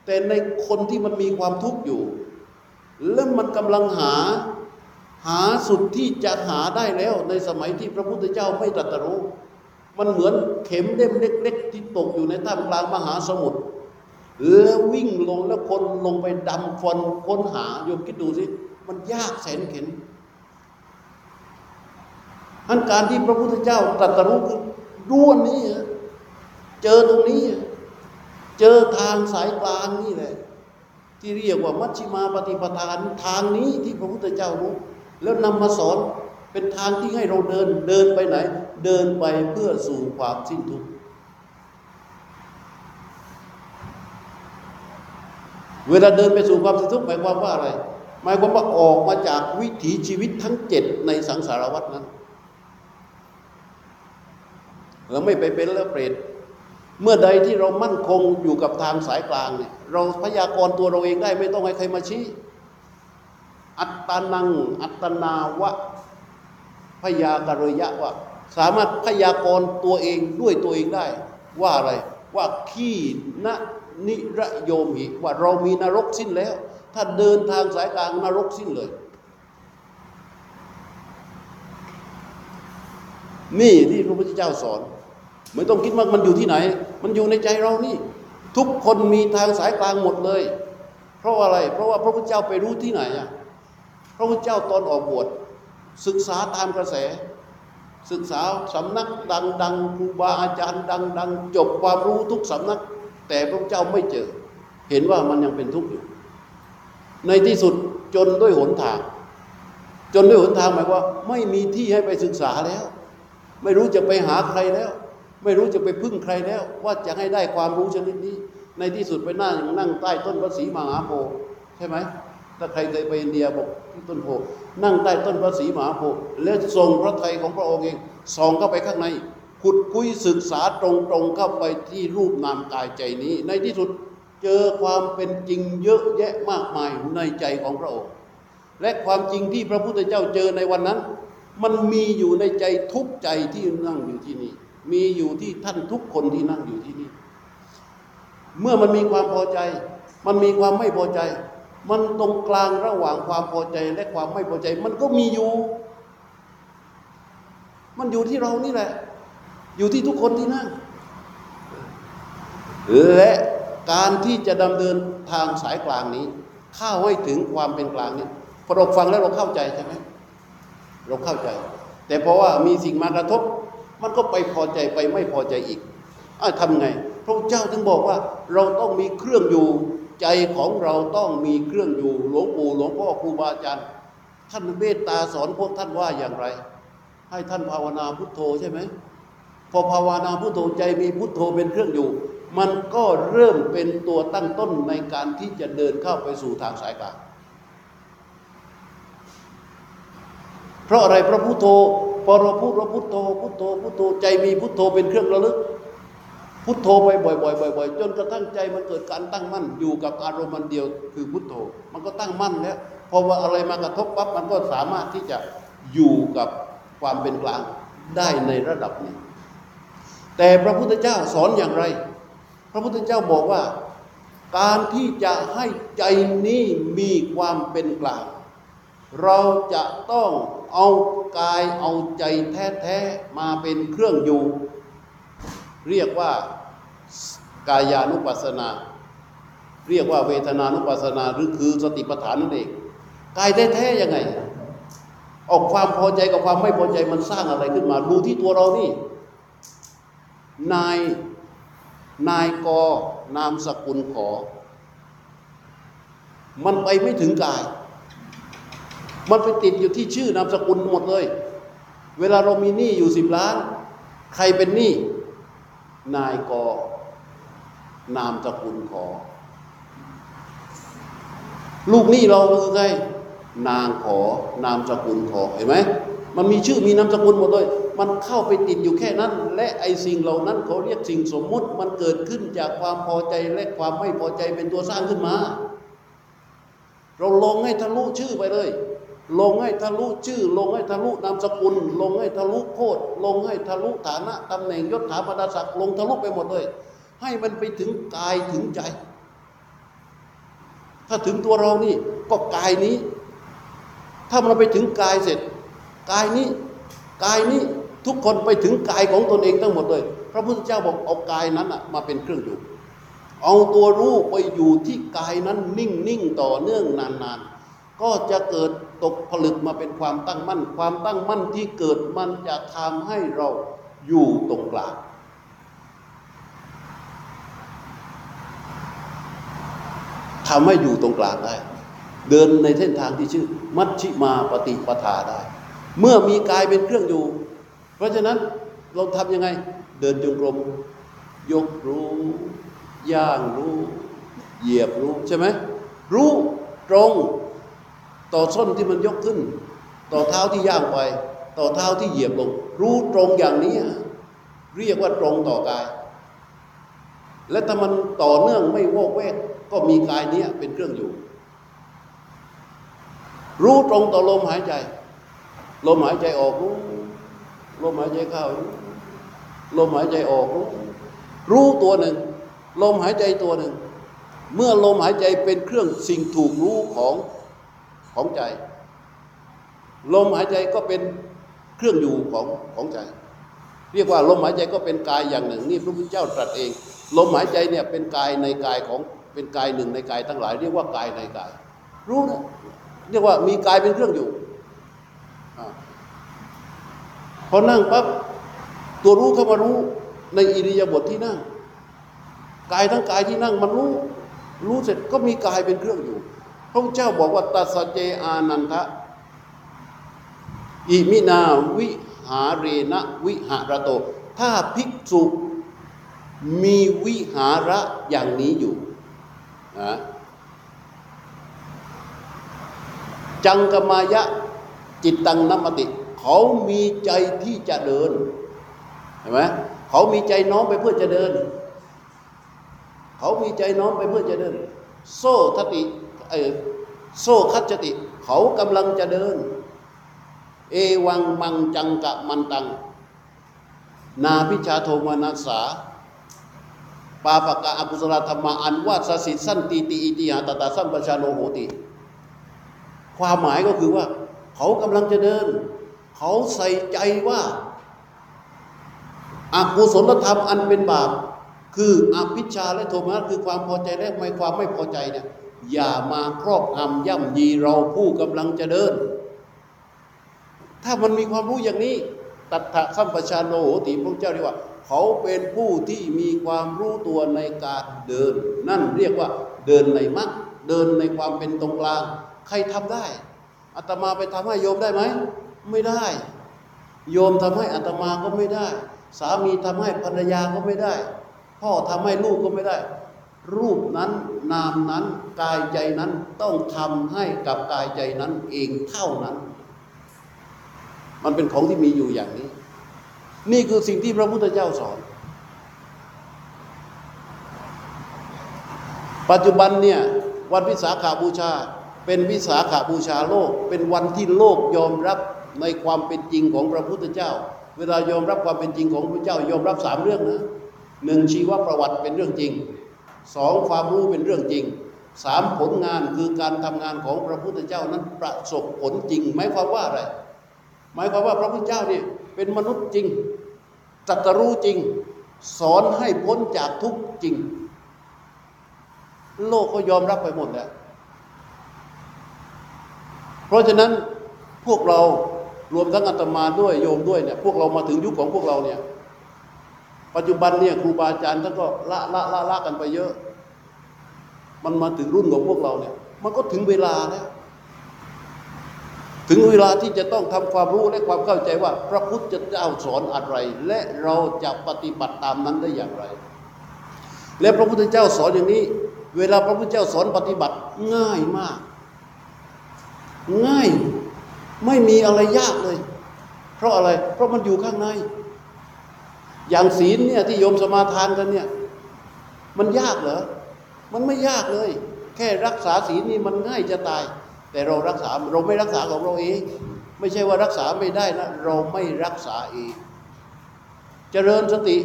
แต่ในคนที่มันมีความทุกข์อยู่ แล้วมันกำลังหาหาสุดที่จะหาได้แล้วในสมัยที่พระพุทธเจ้าไม่ตรัสรู้มันเหมือนเข็มเล่มเล็ก ๆ ที่ตกอยู่ในท่ามกลางมหาสมุทรแล้ววิ่งลงแล้วคนลงไปดำฟนค้นหาโยมคิดดูสิ มันยากแสนเข็นอันการที่พระพุทธเจ้าตรัสรู้คือรู้วนนี้ เจอตรงนี้ เจอทางสายกลางนี่แหละ ที่เรียกว่ามัชฌิมาปฏิปทานทางนี้ที่พระพุทธเจ้ารู้ แล้วนำมาสอนเป็นทางที่ให้เราเดินเดินไปไหน เดินไปเพื่อสู่ความสิ้นทุกข์เวลาเดินไปสู่ความสิ้นทุกข์หมายความว่าอะไร หมายความว่าออกมาจากวิถีชีวิตทั้งเจ็ดในสังสารวัฏนั้นเราไม่ไปเป็นแล้วเปรต เมื่อใดที่เรามั่นคงอยู่กับทางสายกลางเนี่ยเราพยากรณ์ตัวเราเองได้ไม่ต้องให้ใครมาชี้ อัตตานัง อัตนาวะพยากรยะว่า สามารถพยากรณ์ตัวเองด้วยตัวเองได้ ว่าอะไรว่าขี้นะนิระโยมิว่าเรามีนรกสิ้นแล้ว ถ้าเดินทางสายกลางนรกสิ้นเลย นี่ที่พระพุทธเจ้าสอน ไม่ต้องคิดว่ามันอยู่ที่ไหน มันอยู่ในใจเรานี่ ทุกคนมีทางสายกลางหมดเลย เพราะอะไร เพราะว่าพระพุทธเจ้าไปรู้ที่ไหนอะพระพุทธเจ้าตอนออกบวชศึกษาตามกระแส ศึกษาสำนักดังๆครูบาอาจารย์ดังๆจบความรู้ทุกสำนัก แต่พระพุทธเจ้าไม่เจอ เห็นว่ามันยังเป็นทุกข์อยู่ ในที่สุดจนด้วยหนทาง จนด้วยหนทางหมายว่า ไม่มีที่ให้ไปศึกษาแล้ว ไม่รู้จะไปหาใครแล้ว ไม่รู้จะไปพึ่งใครแล้ว ว่าจะให้ได้ความรู้ชนิดนี้ ในที่สุดไปนั่งนั่งใต้ต้นพระศรีมหาโพธิ์ใช่ไหมถ้าใครเคยไปอินเดียบอกที่ต้นโพธิ์นั่งใต้ต้นพระศรีมหาโพธิ์แล้วทรงพระทัยของพระองค์เองส่องเข้าไปข้างในขุดคุยศึกษาตรงๆเข้าไปที่รูปนามกายใจนี้ ในที่สุดเจอความเป็นจริงเยอะแยะมากมายในใจของพระองค์ และความจริงที่พระพุทธเจ้าเจอในวันนั้น มันมีอยู่ในใจทุกใจที่นั่งอยู่ที่นี่ มีอยู่ที่ท่านทุกคนที่นั่งอยู่ที่นี่ เมื่อมันมีความพอใจ มันมีความไม่พอใจ มันตรงกลางระหว่างความพอใจและความไม่พอใจ มันก็มีอยู่ มันอยู่ที่เรานี่แหละ อยู่ที่ทุกคนที่นั่ง และการที่จะดำเนินทางสายกลางนี้ เข้าให้ถึงความเป็นกลางนี้พอเราฟังแล้วเราเข้าใจใช่ไหมเราเข้าใจ แต่เพราะว่ามีสิ่งมากระทบ มันก็ไปพอใจไปไม่พอใจอีกอ้าวทำไง พระเจ้าถึงบอกว่า เราต้องมีเครื่องอยู่ ใจของเราต้องมีเครื่องอยู่ หลวงปู่หลวงพ่อครูบาอาจารย์ท่านเมตตาสอนพวกท่านว่าอย่างไร ให้ท่านภาวนาพุทโธใช่ไหมพอภาวนาพุทโธใจมีพุทโธเป็นเครื่องอยู่ มันก็เริ่มเป็นตัวตั้งต้นในการที่จะเดินเข้าไปสู่ทางสายกลาง เพราะอะไรพระพุทโธพอเราพูดว่าพุทโธพุทโธพุทโธใจมีพุทโธเป็นเครื่องระลึก พุทโธไปบ่อยๆบ่อยๆจนกระทั่งใจมันเกิดการตั้งมั่นอยู่กับอารมณ์มันเดียว คือพุทโธ มันก็ตั้งมั่นแล้วพอว่าอะไรมากระทบปั๊บมันก็สามารถที่จะอยู่กับความเป็นกลางได้ในระดับนี้ แต่พระพุทธเจ้าสอนอย่างไร พระพุทธเจ้าบอกว่า การที่จะให้ใจนี้มีความเป็นกลาง เราจะต้อง เอากายเอาใจแท้ๆมาเป็นเครื่องอยู่ เรียกว่ากายานุปัสสนา เรียกว่าเวทนานุปัสสนาหรือคือสติปัฏฐานนั่นเองกายแท้ๆยังไงออกความพอใจกับความไม่พอใจมันสร้างอะไรขึ้นมา ดูที่ตัวเรานี่ นายนายกนามสกุลขอ มันไปไม่ถึงกาย มันไปติดอยู่ที่ชื่อนามสกุลหมดเลย เวลาเรามีหนี้อยู่สิบล้าน ใครเป็นหนี้นายกนามสกุลขอ ลูกหนี้เราคือใครนางขอนามสกุลขอเห็นไหมมันมีชื่อมีนามสกุลหมดเลย มันเข้าไปติดอยู่แค่นั้น และไอ้สิ่งเหล่านั้นเขาเรียกสิ่งสมมุติ มันเกิดขึ้นจากความพอใจและความไม่พอใจเป็นตัวสร้างขึ้นมา เราลงให้ทะลุชื่อไปเลย ลงให้ทะลุชื่อ ลงให้ทะลุนามสกุล ลงให้ทะลุโคดลงให้ทะลุฐานะตำแหน่งยศถาบรรดาศักดิ์ลงทะลุไปหมดเลย ให้มันไปถึงกายถึงใจ ถ้าถึงตัวเรานี่ก็กายนี้ ถ้ามันไปถึงกายเสร็จ กายนี้กายนี้ทุกคนไปถึงกายของตนเองทั้งหมดเลย พระพุทธเจ้าบอกเอากายนั้นมาเป็นเครื่องอยู่ เอาตัวรู้ไปอยู่ที่กายนั้นนิ่งนิ่งต่อเนื่องนานๆ ก็จะเกิดตกผลึกมาเป็นความตั้งมั่น ความตั้งมั่นที่เกิดมันจะทำให้เราอยู่ตรงกลางทำให้อยู่ตรงกลางได้ เดินในเส้นทางที่ชื่อ มัชชิมาปฏิปทาได้ เมื่อมีกายเป็นเครื่องอยู่ เพราะฉะนั้นเราทำยังไง เดินจงกรมยกรู้ ย่างรู้ เหยียบรู้ใช่ไหมรู้ตรง ต่อส้นที่มันยกขึ้น ต่อเท้าที่ย่างไป ต่อเท้าที่เหยียบลง รู้ตรงอย่างนี้ เรียกว่าตรงต่อกาย และถ้ามันต่อเนื่องไม่โวกเวกก็มีกายนี้เป็นเครื่องอยู่ รู้ตรงต่อลมหายใจ ลมหายใจออกรู้ลมหายใจเข้ารู้ลมหายใจออกรู้รู้ตัวหนึ่ง ลมหายใจตัวหนึ่ง เมื่อลมหายใจเป็นเครื่องสิ่งถูกรู้ของ ของใจ ลมหายใจก็เป็นเครื่องอยู่ของของใจ เรียกว่าลมหายใจก็เป็นกายอย่างหนึ่ง นี่พระพุทธเจ้าตรัสเอง ลมหายใจเนี่ยเป็นกายในกายของเป็นกายหนึ่งในกายทั้งหลาย เรียกว่ากายในกาย รู้นะเรียกว่ามีกายเป็นเครื่องอยู่พอนั่งปั๊บตัวรู้เข้ามารู้ในอิริยาบถที่นั่งกายทั้งกายที่นั่งมันรู้ รู้เสร็จก็มีกายเป็นเครื่องอยู่ พระเจ้าบอกว่าตัสะเจอานันทะอิมินาวิหาเรนะวิหารโต ถ้าภิกษุมีวิหาระอย่างนี้อยู่นะจังกมายะจิตตังนัมมติ เขามีใจที่จะเดินเห็นไหมเขามีใจน้อมไปเพื่อจะเดิน เขามีใจน้อมไปเพื่อจะเดิน โซ่ทติเออโซ่คัจจติ เขากำลังจะเดิน เอวังมังจังกะมันตัง นาพิชาโทมานาสาปาปะกะอกุศลธรรมะอันวาสสิสันติติอิติหาตตาสัมปชาโนโหติ ความหมายก็คือว่า เขากำลังจะเดิน เขาใส่ใจว่าอากุศลธรรมอันเป็นบาป คืออภิชาและโทมนัสคือความพอใจและไม่ความไม่พอใจเนี่ยอย่ามาครอบงำย่ำยีเราผู้กำลังจะเดิน ถ้ามันมีความรู้อย่างนี้ ตัทธะสัมปชาโนโหติพระเจ้าเรียกว่า เขาเป็นผู้ที่มีความรู้ตัวในการเดิน นั่นเรียกว่าเดินในมรรคเดินในความเป็นตรงกลาง ใครทำได้อาตมาไปทำให้โยมได้ไหมไม่ได้ โยมทำให้อาตมาก็ไม่ได้ สามีทำให้ภรรยาก็ไม่ได้ พ่อทำให้ลูกก็ไม่ได้ รูปนั้นนามนั้นกายใจนั้นต้องทำให้กับกายใจนั้นเองเท่านั้น มันเป็นของที่มีอยู่อย่างนี้ นี่คือสิ่งที่พระพุทธเจ้าสอน ปัจจุบันเนี่ยวันวิสาขาบูชา เป็นวิสาขาบูชาโลก เป็นวันที่โลกยอมรับในความเป็นจริงของพระพุทธเจ้า เวลายอมรับความเป็นจริงของพระเจ้ายอมรับสามเรื่องนะ หนึ่งชีวประวัติเป็นเรื่องจริงสองความรู้เป็นเรื่องจริงสามผลงานคือการทำงานของพระพุทธเจ้านั้นประสบผลจริง หมายความว่าอะไร หมายความว่าพระพุทธเจ้านี่เป็นมนุษย์จริงตรัสรู้จริง สอนให้พ้นจากทุกข์จริง โลกก็ยอมรับไปหมดแล้วเพราะฉะนั้นพวกเรารวมทั้งอาตมาด้วยโยมด้วยเนี่ยพวกเรามาถึงยุคของพวกเราเนี่ย ปัจจุบันเนี่ยครูบาอาจารย์ท่านก็ละละละละกันไปเยอะ มันมาถึงรุ่นของพวกเราเนี่ย มันก็ถึงเวลาแล้วถึงเวลาที่จะต้องทำความรู้และความเข้าใจว่า พระพุทธเจ้าสอนอะไร และเราจะปฏิบัติตามนั้นได้อย่างไร และพระพุทธเจ้าสอนอย่างนี้ เวลาพระพุทธเจ้าสอนปฏิบัติง่ายมาก ง่ายไม่มีอะไรยากเลย เพราะอะไร เพราะมันอยู่ข้างใน อย่างศีลเนี่ยที่โยมสมาทานกันเนี่ย มันยากเหรอ มันไม่ยากเลย แค่รักษาศีลนี่มันง่ายจะตาย แต่เรารักษาเราไม่รักษาของเราเองไม่ใช่ว่ารักษาไม่ได้นะ เราไม่รักษาเองเจริญสติ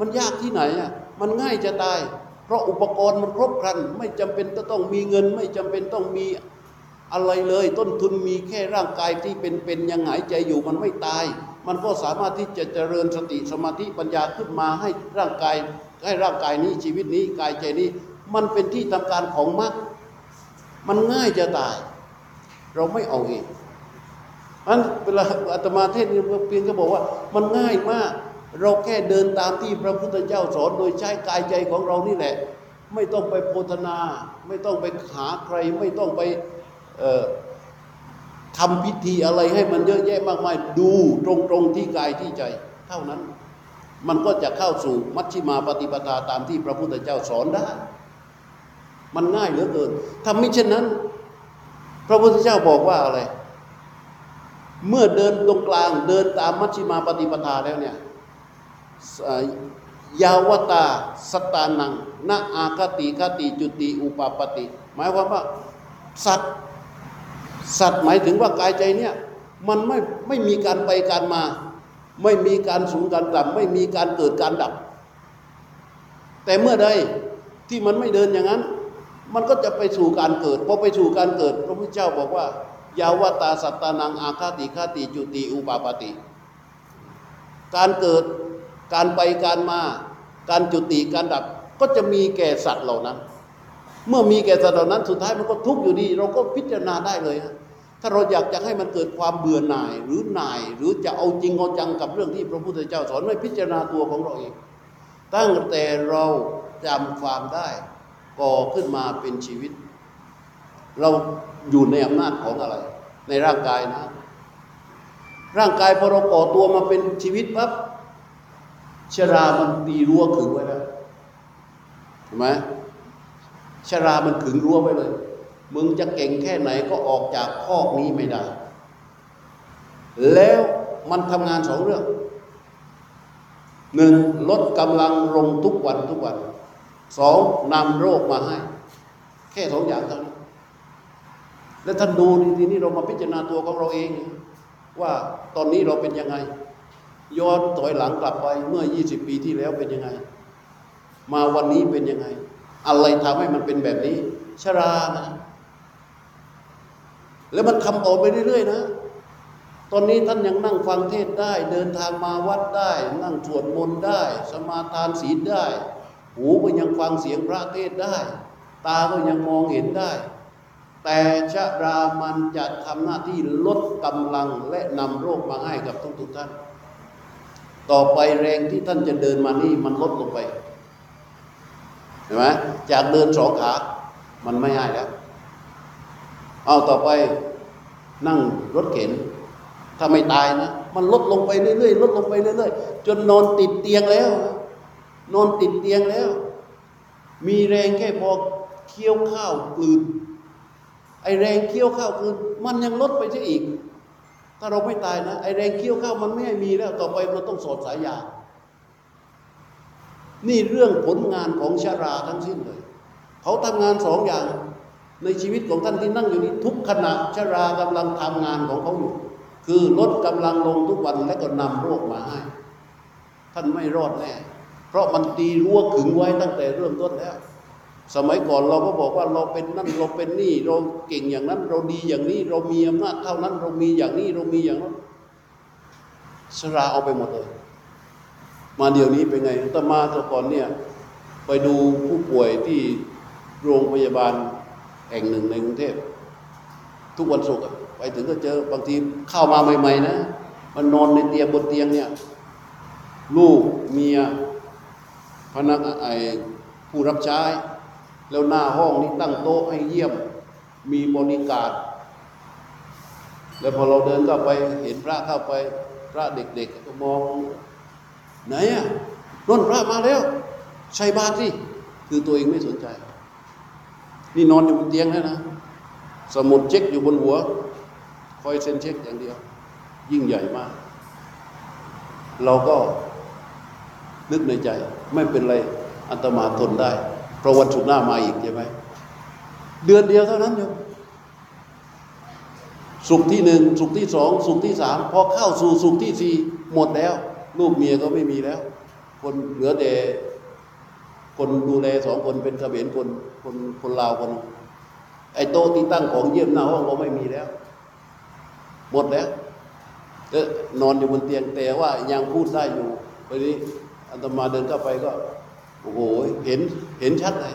มันยากที่ไหนอะมันง่ายจะตาย เพราะอุปกรณ์มันครบครัน ไม่จำเป็นจะต้องมีเงิน ไม่จำเป็นต้องมีอะไรเลย ต้นทุนมีแค่ร่างกายที่เป็นๆยังหายใจอยู่มันไม่ตาย มันก็สามารถที่จะเจริญสติสมาธิปัญญาขึ้นมาให้ร่างกายให้ร่างกายนี้ชีวิตนี้กายใจนี้ มันเป็นที่ทำการของมรรคมันง่ายจะตาย เราไม่เอาเองมันเวลาอาตมาเทศน์เนี่ยเพียงก็บอกว่า มันง่ายมาก เราแค่เดินตามที่พระพุทธเจ้าสอนโดยใช้กายใจของเรานี่แหละ ไม่ต้องไปโพธนา ไม่ต้องไปหาใคร ไม่ต้องไปเออ ทำพิธีอะไรให้มันเยอะแยะมากมาย ดูตรงๆที่กายที่ใจ เท่านั้น มันก็จะเข้าสู่มัชฌิมาปฏิปทาตามที่พระพุทธเจ้าสอนได้ มันง่ายเหลือเกินถ้าไม่เช่นนั้น พระพุทธเจ้าบอกว่าอะไร เมื่อเดินตรงกลางเดินตามมัชฌิมาปฏิปทาแล้วเนี่ยยาวตาสตานังนาอาคติคติจุติ อุปปติ หมายความว่าสัตว์ สัตว์หมายถึงว่ากายใจเนี่ยมันไม่ไม่มีการไปการมา ไม่มีการสูงการต่ำไม่มีการเกิดการดับ แต่เมื่อใดที่มันไม่เดินอย่างนั้น มันก็จะไปสู่การเกิดพอไปสู่การเกิด พระพุทธเจ้าบอกว่า ยาวตาสัตตานังอาคาติคาติจุติอุปาปติ การเกิดการไปการมา การจุติการดับก็จะมีแก่สัตว์เหล่านั้น เมื่อมีแก่สัตว์เหล่านั้นสุดท้ายมันก็ทุกข์อยู่ดี เราก็พิจารณาได้เลยฮะถ้าเราอยากจะให้มันเกิดความเบื่อหน่ายหรือหน่าย หรือจะเอาจริงเอาจังกับเรื่องที่พระพุทธเจ้าสอนไม่พิจารณาตัวของเราเองตั้งแต่เราจำความได้ก่อขึ้นมาเป็นชีวิต เราอยู่ในอำนาจของอะไร ในร่างกายนะ ร่างกายพอเราก่อตัวมาเป็นชีวิตปั๊บชรามันตีรั้วขึงไว้แล้วเห็นไหม ชรามันขึงรั้วไว้เลย มึงจะเก่งแค่ไหนก็ออกจากคอกนี้ไม่ได้ แล้วมันทำงานสองเรื่องหนึ่งลดกำลังลงทุกวันทุกวันสองนำโรคมาให้ แค่สองอย่างเท่านี้แล้วท่านดูทีนี้เรามาพิจารณาตัวของเราเอง ว่าตอนนี้เราเป็นยังไง ย้อนถอยหลังกลับไปเมื่อ 20 ปีที่แล้วเป็นยังไง มาวันนี้เป็นยังไง อะไรทำให้มันเป็นแบบนี้ ชรานะ แล้วมันทำออกไปเรื่อยๆนะ ตอนนี้ท่านยังนั่งฟังเทศได้ เดินทางมาวัดได้ นั่งสวดมนต์ได้ สมาทานศีลได้ หูก็ยังฟังเสียงพระเทศได้ ตาก็ยังมองเห็นได้ แต่ชรามันจะทำหน้าที่ลดกำลังและนำโรคมาให้กับทุกๆท่าน ต่อไปแรงที่ท่านจะเดินมานี่มันลดลงไป เห็นไหม จากเดินสองขา มันไม่ง่ายแล้ว เอาต่อไปนั่งรถเข็น ถ้าไม่ตายนะ มันลดลงไปเรื่อยๆลดลงไปเรื่อยๆ จนนอนติดเตียงแล้ว นอนติดเตียงแล้ว มีแรงแค่พอเคี้ยวข้าวกลืนไอแรงเคี้ยวข้าวกลืนมันยังลดไปซะอีก ถ้าเราไม่ตายนะไอแรงเคี้ยวข้าวมันไม่ให้มีแล้ว ต่อไปมันต้องสอดสายยา นี่เรื่องผลงานของชาราทั้งสิ้นเลย เขาทำงานสองอย่างในชีวิตของท่านที่นั่งอยู่นี้ทุกขณะชารากำลังทำงานของเขาอยู่ คือลดกำลังลงทุกวันและก็นำโรคมาให้ ท่านไม่รอดแน่ เพราะมันตีรั้วขึงไว้ตั้งแต่เริ่มต้นแล้ว สมัยก่อนเราก็บอกว่าเราเป็นนั่นเราเป็นนี่ เราเก่งอย่างนั้น เราดีอย่างนี้ เรามีอำนาจเท่านั้น เรามีอย่างนี้เรามีอย่างนั้นชราเอาไปหมดเลย มาเดี๋ยวนี้เป็นไงตมาต่ก่อนเนี่ยไปดูผู้ป่วยที่โรงพยาบาลแห่งหนึ่งในกรุงเทพทุกวันศุกร์ไปถึงก็เจอบางทีเข้ามาใหม่ ๆ นะ มันนอนในเตียงบนเตียงเนี่ย ลูกเมียพนักไอผู้รับใช้ แล้วหน้าห้องนี้ตั้งโต๊ะให้เยี่ยมมีบริการ แล้วพอเราเดินเข้าไปเห็นพระเข้าไป พระเด็กๆก็มอง ไหนอะนนพระมาแล้วใส่บาตรสิคือตัวเองไม่สนใจ นี่นอนอยู่บนเตียงแล้วนะ สมุดเช็คอยู่บนหัว คอยเซ็นเช็คอย่างเดียว ยิ่งใหญ่มาก เราก็นึกในใจ ไม่เป็นไรอัตมาทนได้ เพราะวันศุกร์หน้ามาอีกใช่ไหมเดือนเดียวเท่านั้นโยมสุขที่หนึ่งสุขที่สองสุขที่สามพอเข้าสู่สุขที่สี่หมดแล้ว ลูกเมียก็ไม่มีแล้ว คนเหลือแต่คนดูแลสองคนเป็นเขมรคนคนคนลาวคน ไอ้โต๊ะที่ตั้งของเยี่ยมหน้าห้องก็ไม่มีแล้วหมดแล้วเออนอนอยู่บนเตียงแต่ว่ายังพูดได้อยู่วันนี้อาตมาเดินเข้าไปก็โอ้โหเห็นเห็นชัดเลย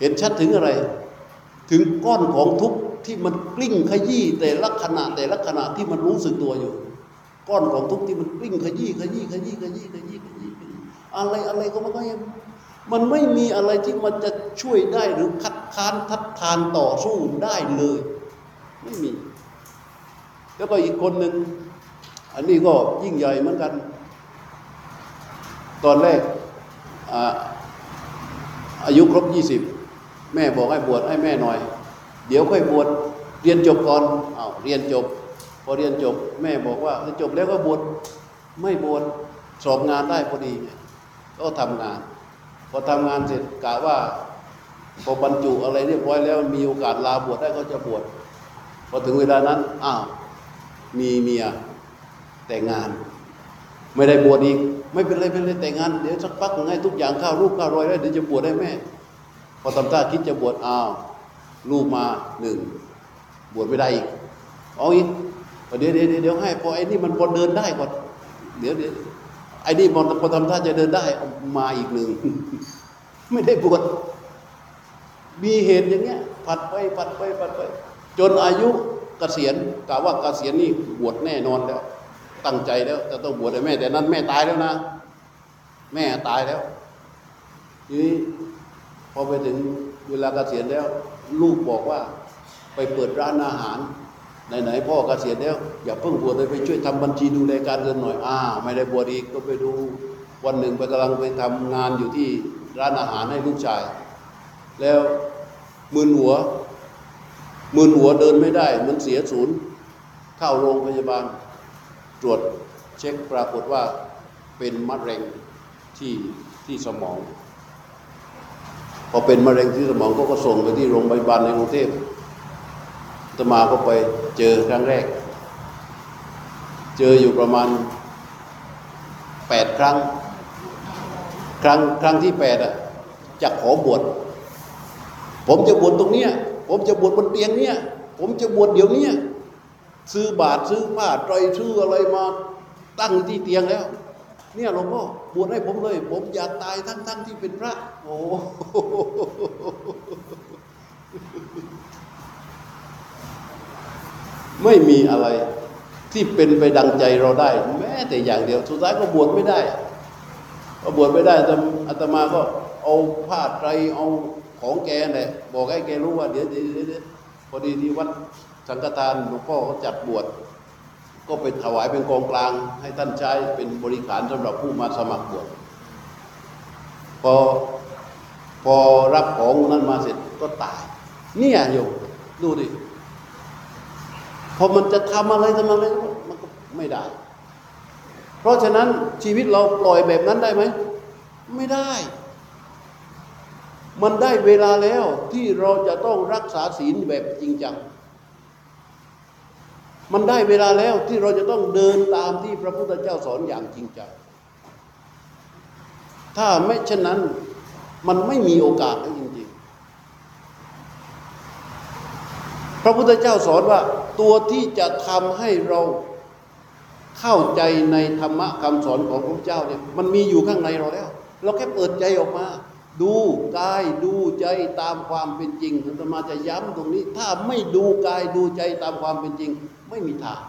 เห็นชัดถึงอะไร ถึงก้อนของทุกข์ที่มันกลิ้งขยี้แต่ละขณะแต่ละขณะที่มันรู้สึกตัวอยู่ ก้อนของทุกข์ที่มันกลิ้งขยี้ขยี้ขยี้ขยี้ขยี้ขยี้ขยี้อะไรอะไรก็มันก็ยังมันไม่มีอะไรที่มันจะช่วยได้หรือคัดค้านทัดทานต่อสู้ได้เลย ไม่มี แล้วก็อีกคนหนึ่งอันนี้ก็ยิ่งใหญ่เหมือนกัน ตอนแรกอายุครบยี่สิบแม่บอกให้บวชให้แม่หน่อย เดี๋ยวค่อยบวชเรียนจบก่อนอ้าวเรียนจบ พอเรียนจบแม่บอกว่าเรียนจบแล้วก็บวชไม่บวชสอบงานได้พอดีก็ทำงาน พอทำงานเสร็จกะว่าพอบรรจุอะไรเรียบร้อยแล้วมีโอกาสลาบวชได้ก็จะบวชพอถึงเวลานั้นอ้าวมีเมียแต่งงาน ไม่ได้บวชอีก ไม่เป็นไรไม่เป็นไรแต่งงานเดี๋ยวสักพักให้ทุกอย่างข้าวรูปข้าวรอยแล้วเดี๋ยวจะบวชได้แม่พอทำท่าคิดจะบวชอ้าวลูกมาหนึ่งบวชไม่ได้อีกเอาอีก เดี๋ยวเดี๋ยวเดี๋ยวให้พอไอ้นี่มันพอเดินได้ก่อนเดี๋ยวเดี๋ยวไอ้นี่มันพอทำท่าจะเดินได้เอามาอีกหนึ่งไม่ได้บวชมีเหตุอย่างเงี้ยผัดไปผัดไปผัดไป จนอายุเกษียณกะว่าเกษียณนี่บวชแน่นอนแล้ว ตั้งใจแล้วจะต้องบวชแม่ แต่นั้นแม่ตายแล้วนะ แม่ตายแล้วทีนี้พอไปถึงเวลาเกษียณแล้ว ลูกบอกว่าไปเปิดร้านอาหาร ไหนๆพ่อเกษียณแล้วอย่าเพิ่งบวชเลยไปช่วยทำบัญชีดูแลการเงินหน่อยอ้าไม่ได้บวชอีกก็ไปดูวันหนึ่งไปกำลังไปทำงานอยู่ที่ร้านอาหารให้ลูกชาย แล้วมือหัวมือหัวเดินไม่ได้มันเสียศูนย์เข้าโรงพยาบาล ตรวจเช็คปรากฏว่าเป็นมะเร็งที่ที่สมอง พอเป็นมะเร็งที่สมองก็ก็ส่งไปที่โรงพยาบาลในกรุงเทพอาตมาก็ไป เจอครั้งแรก เจออยู่ประมาณแปดครั้ง ครั้งครั้งที่แปดอะจะขอบวชผมจะบวชตรงเนี้ย ผมจะบวชบนเตียงเนี้ยผมจะบวชเดี๋ยวเนี้ยซื้อบาทซื้อผ้าไตรซื้ออะไรมาตั้งที่เตียงแล้ว เนี่ยหลวงพ่อบวชให้ผมเลย ผมอยากตายทั้งทั้งที่เป็นพระ โอ้โห ไม่มีอะไรที่เป็นไปดังใจเราได้ แม้แต่อย่างเดียวสุดท้ายก็บวชไม่ได้ก็บวชไม่ได้อาตมาก็เอาผ้าไตรเอาของแกแหละบอกให้แกรู้ว่าเดี๋ยวเดี๋ยวพอดีที่วัดสังฆทานหลวงพ่อเขาจัดบวชก็ไปถวายเป็นกองกลาง ให้ท่านใช้เป็นบริขารสำหรับผู้มาสมัครบวชพอพอรับของนั้นมาเสร็จก็ตาย เนี่ยโยมดูดิ พอมันจะทำอะไรทำอะไรมันก็ไม่ได้ เพราะฉะนั้นชีวิตเราปล่อยแบบนั้นได้ไหม ไม่ได้ มันได้เวลาแล้วที่เราจะต้องรักษาศีลแบบจริงจัง มันได้เวลาแล้วที่เราจะต้องเดินตามที่พระพุทธเจ้าสอนอย่างจริงจัง ถ้าไม่เช่นนั้นมันไม่มีโอกาสแล้วจริงๆ พระพุทธเจ้าสอนว่าตัวที่จะทำให้เราเข้าใจในธรรมะคำสอนของพระเจ้าเนี่ยมันมีอยู่ข้างในเราแล้ว เราแค่เปิดใจออกมา ดูกายดูใจตามความเป็นจริงอาตมาจะย้ำตรงนี้ ถ้าไม่ดูกายดูใจตามความเป็นจริง ไม่มีทาง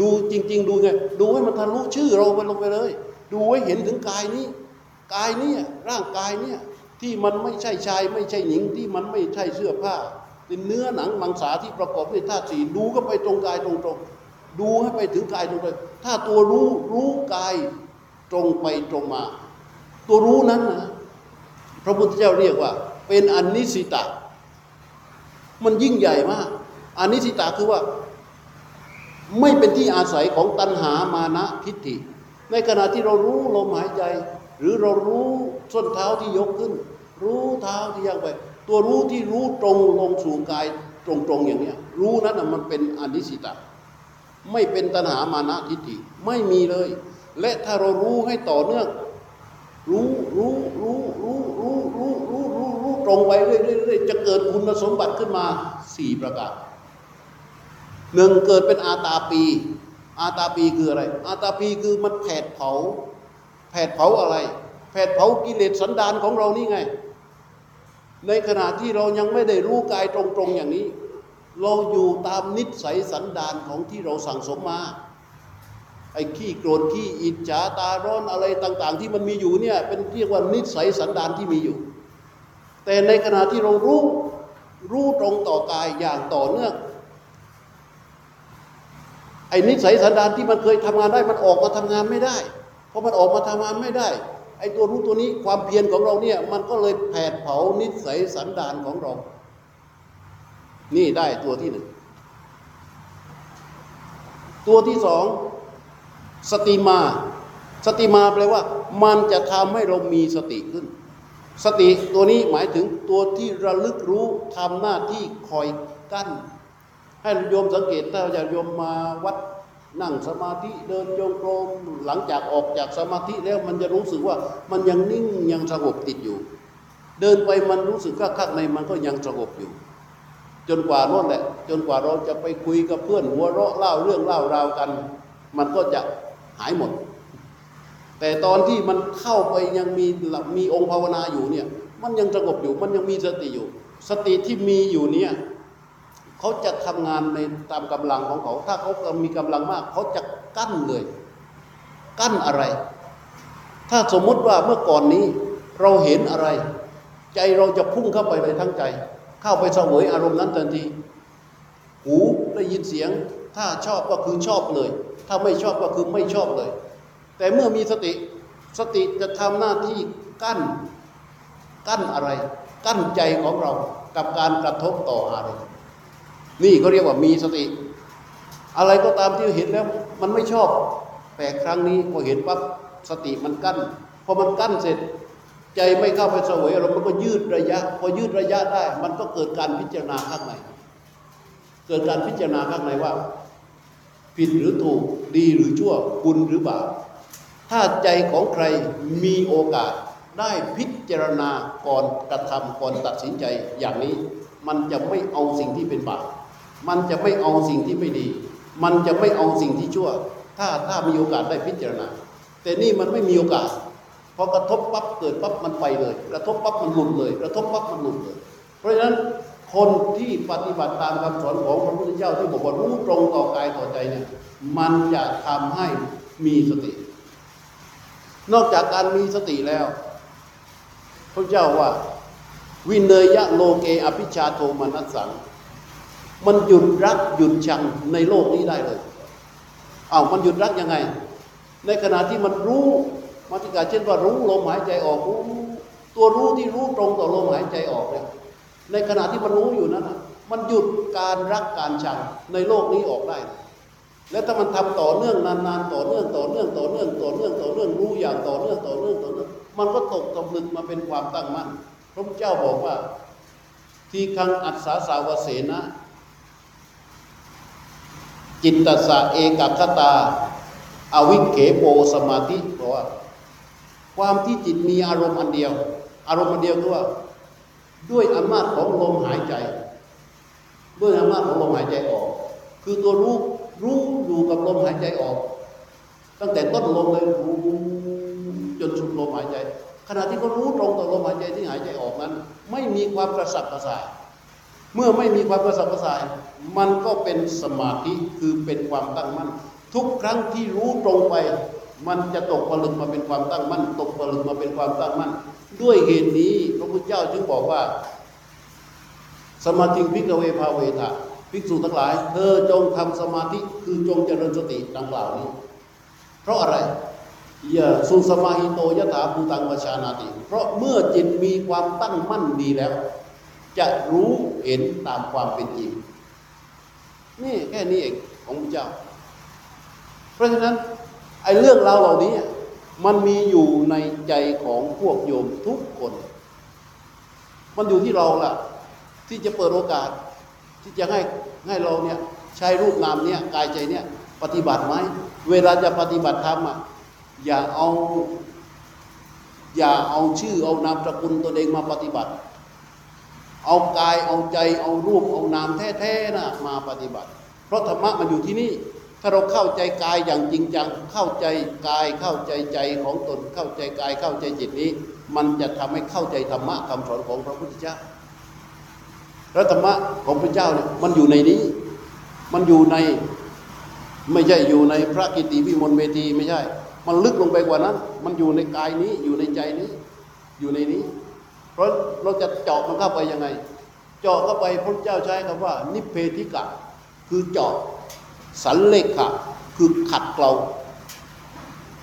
ดูจริง ๆ ดูไงดูให้มันทะลุชื่อเราไปลงไปเลย ดูให้เห็นถึงกายนี้กายเนี่ยร่างกายเนี่ยที่มันไม่ใช่ชายไม่ใช่หญิงที่มันไม่ใช่เสื้อผ้า เป็นเนื้อหนังมังสาที่ประกอบด้วยธาตุสี่ดูก็ไปตรงกายตรงๆดูให้ไปถึงกายตรงไปถ้าตัวรู้รู้กายตรงไปตรงมา ตัวรู้นั้นนะพระพุทธเจ้าเรียกว่า เป็นอนิสิตะ มันยิ่งใหญ่มากอนิสิตะคือว่า ไม่เป็นที่อาศัยของตัณหามานะทิฏฐิ ในขณะที่เรารู้ลมหายใจ หรือเรารู้ส้นเท้าที่ยกขึ้น รู้เท้าที่ย่างไป ตัวรู้ที่รู้ตรงลงสู่กายตรงๆอย่างเนี้ยรู้นั้นมันเป็นอนิสิตะ ไม่เป็นตัณหามานะทิฏฐิไม่มีเลย และถ้าเรารู้ให้ต่อเนื่องรู้รู้รู้รู้รู้รู้รู้รู้รู้ตรงไปเรื่อยๆจะเกิดคุณสมบัติขึ้นมาสี่ประการหนึ่งเกิดเป็นอาตาปี อาตาปีคืออะไร อาตาปีคือมันแผดเผา แผดเผาอะไร แผดเผากิเลสสันดานของเรานี่ไง ในขณะที่เรายังไม่ได้รู้กายตรงๆอย่างนี้ เราอยู่ตามนิสัยสันดานของที่เราสั่งสมมาไอ้ขี้โกรธขี้อิจฉาตาร้อนอะไรต่าง ๆ ที่มันมีอยู่เนี่ยเป็นเรียกว่านิสัยสันดานที่มีอยู่ แต่ในขณะที่เรารู้รู้ตรงต่อกายอย่างต่อเนื่องไอ้นิสัยสันดานที่มันเคยทำงานได้มันออกมาทำงานไม่ได้ เพราะมันออกมาทำงานไม่ได้ ไอ้ตัวรู้ตัวนี้ความเพียรของเราเนี่ยมันก็เลยแผดเผานิสัยสันดานของเรา นี่ได้ตัวที่หนึ่ง ตัวที่สองสติมา สติมาแปลว่า มันจะทำให้เรามีสติขึ้น สติตัวนี้หมายถึงตัวที่ระลึกรู้ทำหน้าที่คอยกั้น ให้โยมสังเกตถ้าจะโยมมาวัด นั่งสมาธิเดินโยงกลมหลังจากออกจากสมาธิแล้วมันจะรู้สึกว่ามันยังนิ่งยังสงบติดอยู่ เดินไปมันรู้สึกว่าข้างในมันก็ยังสงบอยู่ จนกว่านั่นแหละ จนกว่าเราจะไปคุยกับเพื่อนหัวเราะเล่าเรื่องเล่าราวกัน มันก็จะหายหมด แต่ตอนที่มันเข้าไปยังมีมีองค์ภาวนาอยู่เนี่ยมันยังสงบอยู่มันยังมีสติอยู่ สติที่มีอยู่เนี่ย เขาจะทำงานในตามกำลังของเขา ถ้าเขามีกำลังมาก เขาจะกั้นเลย กั้นอะไร ถ้าสมมติว่าเมื่อก่อนนี้เราเห็นอะไร ใจเราจะพุ่งเข้าไปเลยทั้งใจ เข้าไปเสวยอารมณ์นั้นทันที หูได้ยินเสียง ถ้าชอบก็คือชอบเลย ถ้าไม่ชอบก็คือไม่ชอบเลย แต่เมื่อมีสติสติจะทำหน้าที่กั้น กั้นอะไร กั้นใจของเรากับการกระทบต่ออารมณ์ นี่เขาเรียกว่ามีสติ อะไรก็ตามที่เห็นแล้ว มันไม่ชอบ แต่ครั้งนี้พอเห็นปั๊บสติมันกั้นพอมันกั้นเสร็จ ใจไม่เข้าไปเสวยอารมณ์มันก็ยืดระยะ พอยืดระยะได้ มันก็เกิดการพิจารณาข้างในเกิดการพิจารณาข้างในว่า ผิดหรือถูกดีหรือชั่วบุญหรือบาปถ้าใจของใครมีโอกาสได้พิจารณาก่อนกระทำก่อนตัดสินใจอย่างนี้ มันจะไม่เอาสิ่งที่เป็นบาป มันจะไม่เอาสิ่งที่ไม่ดี มันจะไม่เอาสิ่งที่ชั่ว ถ้าถ้ามีโอกาสได้พิจารณา แต่นี่มันไม่มีโอกาสพอกระทบปั๊บเกิดปั๊บมันไปเลย กระทบปั๊บมันหลุดเลย กระทบปั๊บมันหลุดเลย เพราะฉะนั้นคนที่ปฏิบัติตามคำสอนของพระพุทธเจ้าที่บอกว่ารู้ตรงต่อกายต่อใจเนี่ย มันจะทำให้มีสติ นอกจากการมีสติแล้ว พระเจ้าว่า วินเนยยะโลเกอภิชาโทมนัสสัง มันหยุดรักหยุดชังในโลกนี้ได้เลยเอ้ามันหยุดรักยังไง ในขณะที่มันรู้มาติกาเช่นว่ารู้ลมหายใจออกรู้ตัวรู้ที่รู้ตรงต่อลมหายใจออกเนี่ยในขณะที่มันรู้อยู่นั้นน่ะมันหยุดการรักการชังในโลกนี้ออกได้ แล้วถ้ามันทำต่อเนื่องนานๆต่อเนื่องต่อเนื่องต่อเนื่องต่อเนื่องต่อเนื่องรู้อย่างต่อเนื่องต่อเนื่องต่อเนื่องมันก็ตกตำลึกมาเป็นความตั้งมั่นพระพุทธเจ้าบอกว่า ที่คังอัศสาสาวเสนะ จิตตสะเอกคตาอวิเขโปสมาธิเพราะว่าความที่จิตมีอารมณ์อันเดียว อารมณ์อันเดียวคือว่า ด้วยอำนาจของลมหายใจ ด้วยอำนาจของลมหายใจออก คือตัวรู้รู้อยู่กับลมหายใจออก ตั้งแต่ต้นลมเลยรู้จนสุดลมหายใจ ขณะที่เขารู้ตรงต่อลมหายใจที่หายใจออกนั้น ไม่มีความกระสับกระส่าย เมื่อไม่มีความกระสับกระส่าย มันก็เป็นสมาธิคือเป็นความตั้งมั่น ทุกครั้งที่รู้ตรงไป มันจะตกผลึกมาเป็นความตั้งมั่น ตกผลึกมาเป็นความตั้งมั่น ด้วยเหตุนี้พระพุทธเจ้าจึงบอกว่า สมาธิพิกเวภาเวทะภิกษุทั้งหลาย เธอจงทำสมาธิคือจงเจริญสติดังกล่าวนี้ เพราะอะไรอย่าสุสมาหิโตยถาภูตังวชานาติ เพราะเมื่อจิตมีความตั้งมั่นดีแล้ว จะรู้เห็นตามความเป็นจริง นี่แค่นี้เองของพระเจ้า เพราะฉะนั้นไอ้เรื่องราวเหล่านี้มันมีอยู่ในใจของพวกโยมทุกคน มันอยู่ที่เราล่ะ ที่จะเปิดโอกาส ที่จะให้ให้เราเนี่ยใช้รูปนามเนี่ยกายใจเนี่ยปฏิบัติไหมเวลาจะปฏิบัติธรรมอะอย่าเอา อย่าเอาชื่อเอานามสกุลตัวเองมาปฏิบัติ เอากายเอาใจเอารูปเอานามแท้ๆนะมาปฏิบัติ เพราะธรรมะมันอยู่ที่นี่ ถ้าเราเข้าใจกายอย่างจริงจังเข้าใจกายเข้าใจใจของตนเข้าใจกายเข้าใจจิตนี้ มันจะทำให้เข้าใจธรรมะคำสอนของพระพุทธเจ้าแล้วธรรมะของพระเจ้าเนี่ยมันอยู่ในนี้ มันอยู่ในไม่ใช่อยู่ในพระกิติวิมลเวทีไม่ใช่ มันลึกลงไปกว่านั้น มันอยู่ในกายนี้อยู่ในใจนี้ อยู่ในนี้ เพราะเราจะเจาะมันเข้าไปยังไง เจาะเข้าไปพระเจ้าใช้คำว่า นิเพธิกะ คือเจาะสันเลขะคือขัดเกลา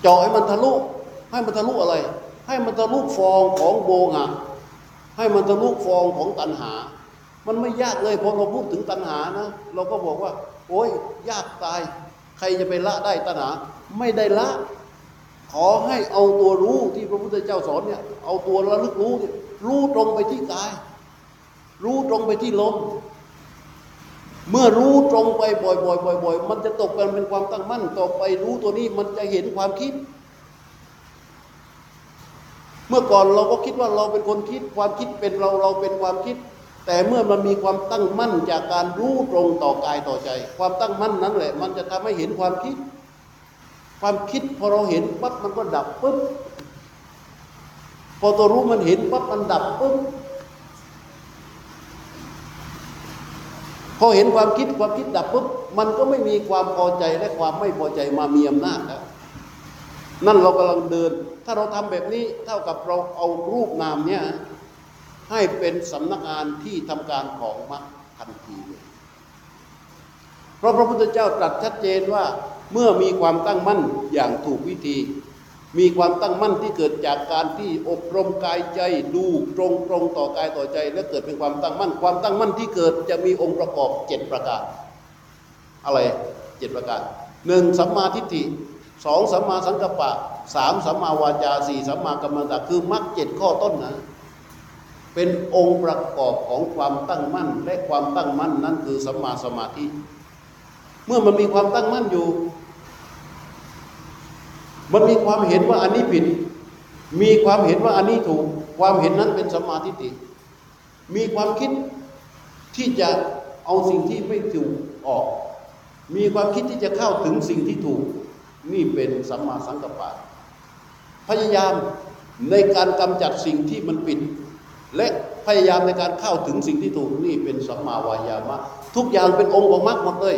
เจาะให้มันทะลุให้มันทะลุอะไร ให้มันทะลุฟองของโบงะให้มันทะลุฟองของตัณหา มันไม่ยากเลยพอเราพูดถึงตัณหานะเราก็บอกว่า โอ้ยยากตาย ใครจะไปละได้ตัณหา ไม่ได้ละ ขอให้เอาตัวรู้ที่พระพุทธเจ้าสอนเนี่ยเอาตัวระลึกรู้เนี่ย รู้ตรงไปที่กาย รู้ตรงไปที่ลม เมื่อรู้ตรงไปบ่อยๆบ่อยๆมันจะตกกันเป็นความตั้งมั่นต่อไปรู้ตัวนี้มันจะเห็นความคิด เมื่อก่อนเราก็คิดว่าเราเป็นคนคิด ความคิดเป็นเราเราเป็นความคิด แต่เมื่อมันมีความตั้งมั่นจากการรู้ตรงต่อกายต่อใจ ความตั้งมั่นนั้นแหละ มันจะทำให้เห็นความคิด ความคิดพอเราเห็นปั๊บมันก็ดับปุ๊บ พอตัวรู้มันเห็นปั๊บมันดับปุ๊บพอเห็นความคิดความคิดดับปุ๊บมันก็ไม่มีความพอใจและความไม่พอใจมามีอำนาจแล้วนั่นเรากำลังเดิน ถ้าเราทำแบบนี้เท่ากับเราเอารูปนามเนี่ยให้เป็นสำนักงานที่ทำการของมรรคทันทีเลยเพราะพระพุทธเจ้าตรัสชัดเจนว่าเมื่อมีความตั้งมั่นอย่างถูกวิธี มีความตั้งมั่นที่เกิดจากการที่อบรมกายใจดูตรงตรงต่อกายต่อใจ และเกิดเป็นความตั้งมั่น ความตั้งมั่นที่เกิดจะมีองค์ประกอบเจ็ดประการ อะไรเจ็ดประการหนึ่งสัมมาทิฏฐิสองสัมมาสังกัปปะสามสัมมาวาจาสี่สัมมากัมมันตะคือมรรคเจ็ดข้อต้นนะเป็นองค์ประกอบของความตั้งมั่น และความตั้งมั่นนั้นคือสัมมาสมาธิ เมื่อมันมีความตั้งมั่นอยู่ มันมีความเห็นว่าอันนี้ผิด มีความเห็นว่าอันนี้ถูก ความเห็นนั้นเป็นสัมมาทิฏฐิ มีความคิดที่จะเอาสิ่งที่ไม่ถูกออก มีความคิดที่จะเข้าถึงสิ่งที่ถูก นี่เป็นสัมมาสังกัปปะ พยายามในการกำจัดสิ่งที่มันผิด และพยายามในการเข้าถึงสิ่งที่ถูกนี่เป็นสัมมาวายามะ ทุกอย่างเป็นองค์ของมรรคหมดเลย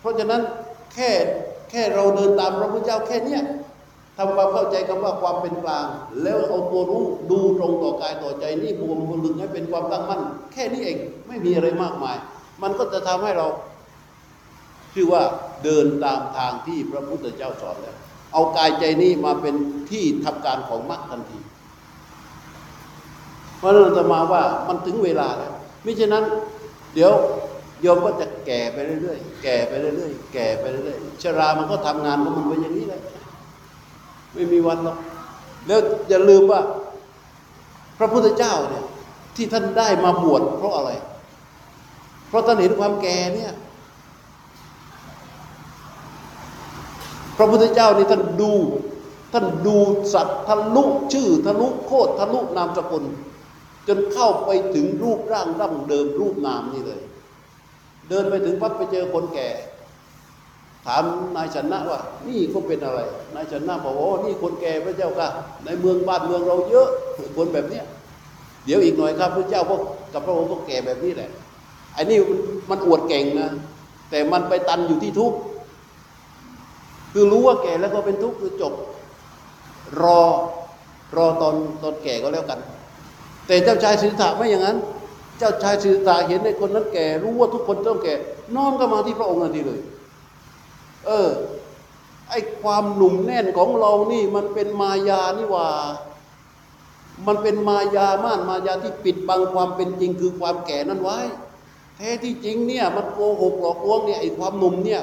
เพราะฉะนั้นแค่แค่เราเดินตามพระพุทธเจ้าแค่เนี้ย ทำความเข้าใจคำว่าความเป็นกลาง แล้วเอาตัวรู้ดูตรงต่อกายต่อใจนี่บวมบลึงให้เป็นความตั้งมั่น แค่นี้เองไม่มีอะไรมากมาย มันก็จะทำให้เราชื่อว่าเดินตามทางที่พระพุทธเจ้าสอนแล้วเอากายใจนี้มาเป็นที่ทำการของมรรคทันที เพราะนั้นจะมาว่ามันถึงเวลาแล้วมิฉะนั้น เดี๋ยวโยมก็จะแก่ไปเรื่อยๆแก่ไปเรื่อยๆแก่ไปเรื่อยๆชรามันก็ทำงานของมันไปอย่างนี้แหละ ไม่มีวันหรอกแล้วอย่าลืมว่า พระพุทธเจ้าเนี่ย ที่ท่านได้มาบวชเพราะอะไร เพราะท่านเห็นความแก่เนี่ย พระพุทธเจ้านี่ท่านดู ท่านดูสัตว์ทะลุชื่อทะลุโคตรทะลุนามสกุลจนเข้าไปถึงรูปร่างดั้งเดิมรูปนามนี่เลย เดินไปถึงปั๊บไปเจอคนแก่ ถามนายชนะว่า นี่ก็เป็นอะไร นายชนะบอกว่านี่คนแก่พระเจ้าค่ะ ในเมืองบ้านเมืองเราเยอะคนแบบเนี้ยเดี๋ยวอีกหน่อยครับพระเจ้าพวกกับพระองค์ก็แก่แบบนี้แหละไอ้นี่มันอวดเก่งนะ แต่มันไปตันอยู่ที่ทุกข์คือรู้ว่าแก่แล้วก็เป็นทุกข์คือจบ รอรอตอนตอนแก่ก็แล้วกัน แต่เจ้าชายสิทธะไม่อย่างนั้น เจ้าชายสิทธะเห็นในคนนั้นแก่ รู้ว่าทุกคนต้องแก่ น้อมก็มาที่พระองค์ทันทีเลย เออ ไอความหนุ่มแน่นของเรานี่ มันเป็นมายานี่ว่า มันเป็นมายาม่านมายาที่ปิดบังความเป็นจริงคือความแก่นั้นไว้ แท้ที่จริงเนี่ย มันโกหกหลอกลวงเนี่ยไอความหนุ่มเนี่ย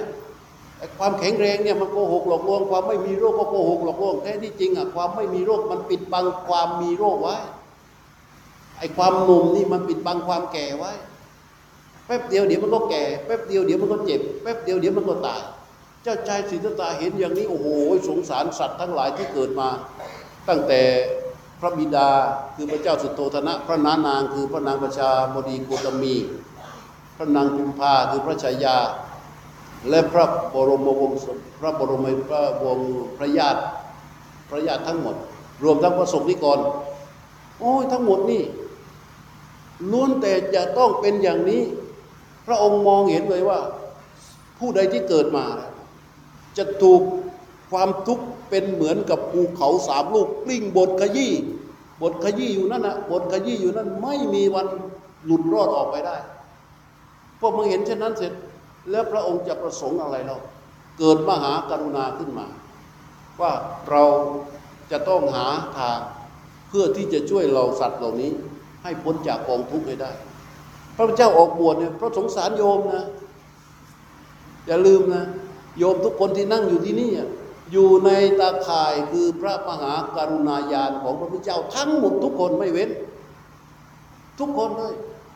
ไอความแข็งแรงเนี่ยมันโกหกหลอกลวง ความไม่มีโรคก็โกหกหลอกลวงแท้ที่จริงอะความไม่มีโรคมันปิดบังความมีโรคไว้ไอ้ความหนุ่มนี่มันปิดบังความแก่ไว้ แป๊บเดียวเดี๋ยวมันก็แก่ แป๊บเดียวเดี๋ยวมันก็เจ็บ แป๊บเดียวเดี๋ยวมันก็ตาย เจ้าชายสิทธัตถะเห็นอย่างนี้โอ้โหสงสารสัตว์ทั้งหลายที่เกิดมา ตั้งแต่พระบิดาคือพระเจ้าสุโธธนะ พระนานางคือพระนางประชาบดีโกตมี พระนางกุมภาคือพระชายา และพระบรมวงศ์พระบรมพระวงศ์พระญาติพระญาติทั้งหมด รวมทั้งพระสงฆ์นิกรโอ้ยทั้งหมดนี่ล้วนแต่จะต้องเป็นอย่างนี้ พระองค์มองเห็นเลยว่า ผู้ใดที่เกิดมา จะถูกความทุกข์เป็นเหมือนกับภูเขาสามลูกกลิ้งบดขยี้บดขยี้อยู่นั่นนะบดขยี้อยู่นั่นไม่มีวันหลุดรอดออกไปได้พวกมึงเห็นเช่นนั้นเสร็จ แล้วพระองค์จะประสงค์อะไรเราเกิดมหากรุณาขึ้นมา ว่าเราจะต้องหาทางเพื่อที่จะช่วยเราสัตว์เหล่านี้ ให้พ้นจากกองทุกข์ให้ได้ พระเจ้าออกบวชเนี่ยพระสงสารโยมนะ อย่าลืมนะ โยมทุกคนที่นั่งอยู่ที่นี่อยู่ในตาข่ายคือพระมหากรุณาญาณของพระพุทธเจ้า ทั้งหมดทุกคนไม่เว้น ทุกคนเลย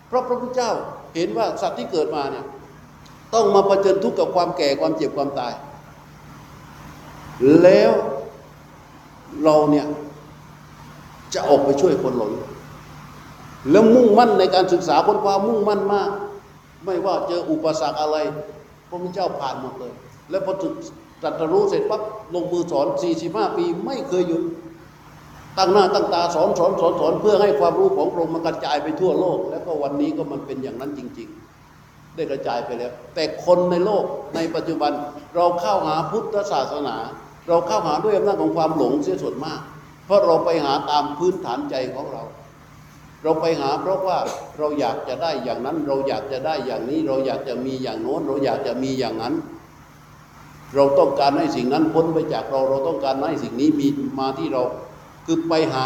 เพราะพระพุทธเจ้าเห็นว่าสัตว์ที่เกิดมาเนี่ยต้องมาเผชิญทุกข์กับความแก่ความเจ็บความตาย แล้วเราเนี่ยจะออกไปช่วยคนเหล่านี้แล้วมุ่งมั่นในการศึกษาคนความมุ่งมั่นมาก ไม่ว่าเจออุปสรรคอะไร พระพุทธเจ้าผ่านหมดเลย แล้วพอตรัสรู้เสร็จปั๊บลงมือสอน 45 ปีไม่เคยหยุด ตั้งหน้าตั้งตาสอนสอนสอนสอนเพื่อให้ความรู้ของพระองค์มันกระจายไปทั่วโลก แล้วก็วันนี้ก็มันเป็นอย่างนั้นจริง ๆ ได้กระจายไปแล้ว แต่คนในโลกในปัจจุบันเราเข้าหาพุทธศาสนา เราเข้าหาด้วยอำนาจของความหลงเสียส่วนมาก เพราะเราไปหาตามพื้นฐานใจของเราเราไปหาเพราะว่าเราอยากจะได้อย่างนั้น เราอยากจะได้อย่างนี้ เราอยากจะมีอย่างโน้น เราอยากจะมีอย่างนั้น เราต้องการให้สิ่งนั้นพ้นไปจากเรา เราต้องการให้สิ่งนี้มีมาที่เรา คือไปหา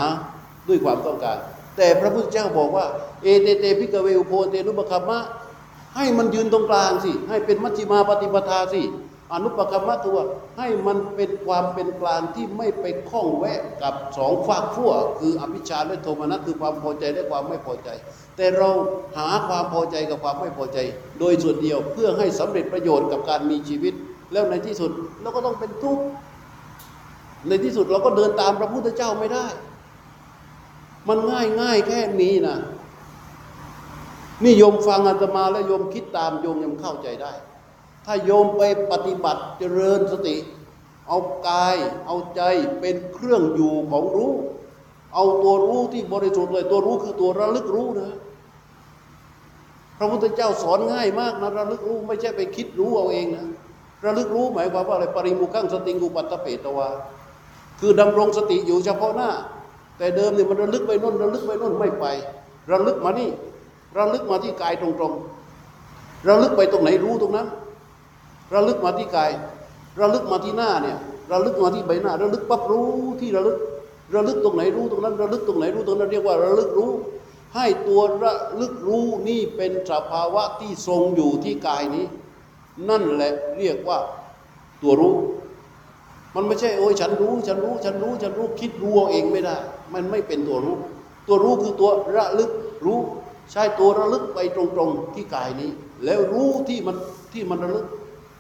ด้วยความต้องการ แต่พระพุทธเจ้าบอกว่า เอเตเตพิกเวอุโพเตนุปคัมมะ ให้มันยืนตรงกลางสิ ให้เป็นมัชฌิมาปฏิปทาสิ อนุปคัมมะคือว่าให้มันเป็นความเป็นกลางที่ไม่ไปข้องแวะกับสองฝากขั้วคืออภิชาและโทมนัสคือความพอใจและความไม่พอใจ แต่เราหาความพอใจกับความไม่พอใจ โดยส่วนเดียวเพื่อให้สำเร็จประโยชน์กับการมีชีวิต แล้วในที่สุดเราก็ต้องเป็นทุกข์ในที่สุดเราก็เดินตามพระพุทธเจ้าไม่ได้ มันง่ายง่ายแค่นี้นะนี่โยมฟังอาตมาแล้วโยมคิดตามโยมยังเข้าใจได้ ถ้าโยมไปปฏิบัติเจริญสติ เอากายเอาใจเป็นเครื่องอยู่ของรู้ เอาตัวรู้ที่บริสุทธิ์เลยตัวรู้คือตัวระลึกรู้นะพระพุทธเจ้าสอนง่ายมากนะระลึกรู้ไม่ใช่ไปคิดรู้เอาเองนะ ระลึกรู้หมายความว่าอะไรปริมุขังสติงกุปัตตเปตวาคือดำรงสติอยู่เฉพาะหน้า แต่เดิมเนี่ยมันระลึกไปโน่นระลึกไปโน่นไม่ไป ระลึกมานี่ ระลึกมาที่กายตรงๆ ระลึกไปตรงไหนรู้ตรงนั้น ระลึกมาที่กาย ระลึกมาที่หน้าเนี่ยระลึกมาที่ใบหน้า ระลึกปั๊บรู้ที่ระลึก ระลึกตรงไหนรู้ตรงนั้น ระลึกตรงไหนรู้ตรงนั้นเรียกว่าระลึกรู้ ให้ตัวระลึกรู้นี่เป็นสภาวะที่ทรงอยู่ที่กายนี้ นั่นแหละเรียกว่าตัวรู้ มันไม่ใช่โอ้ยฉันรู้ฉันรู้ฉันรู้ฉันรู้คิดรู้เอาเองไม่ได้ มันไม่เป็นตัวรู้ ตัวรู้คือตัวระลึกรู้ใช่ตัวระลึกไปตรงๆที่กายนี้ แล้วรู้ที่มันที่มันระลึก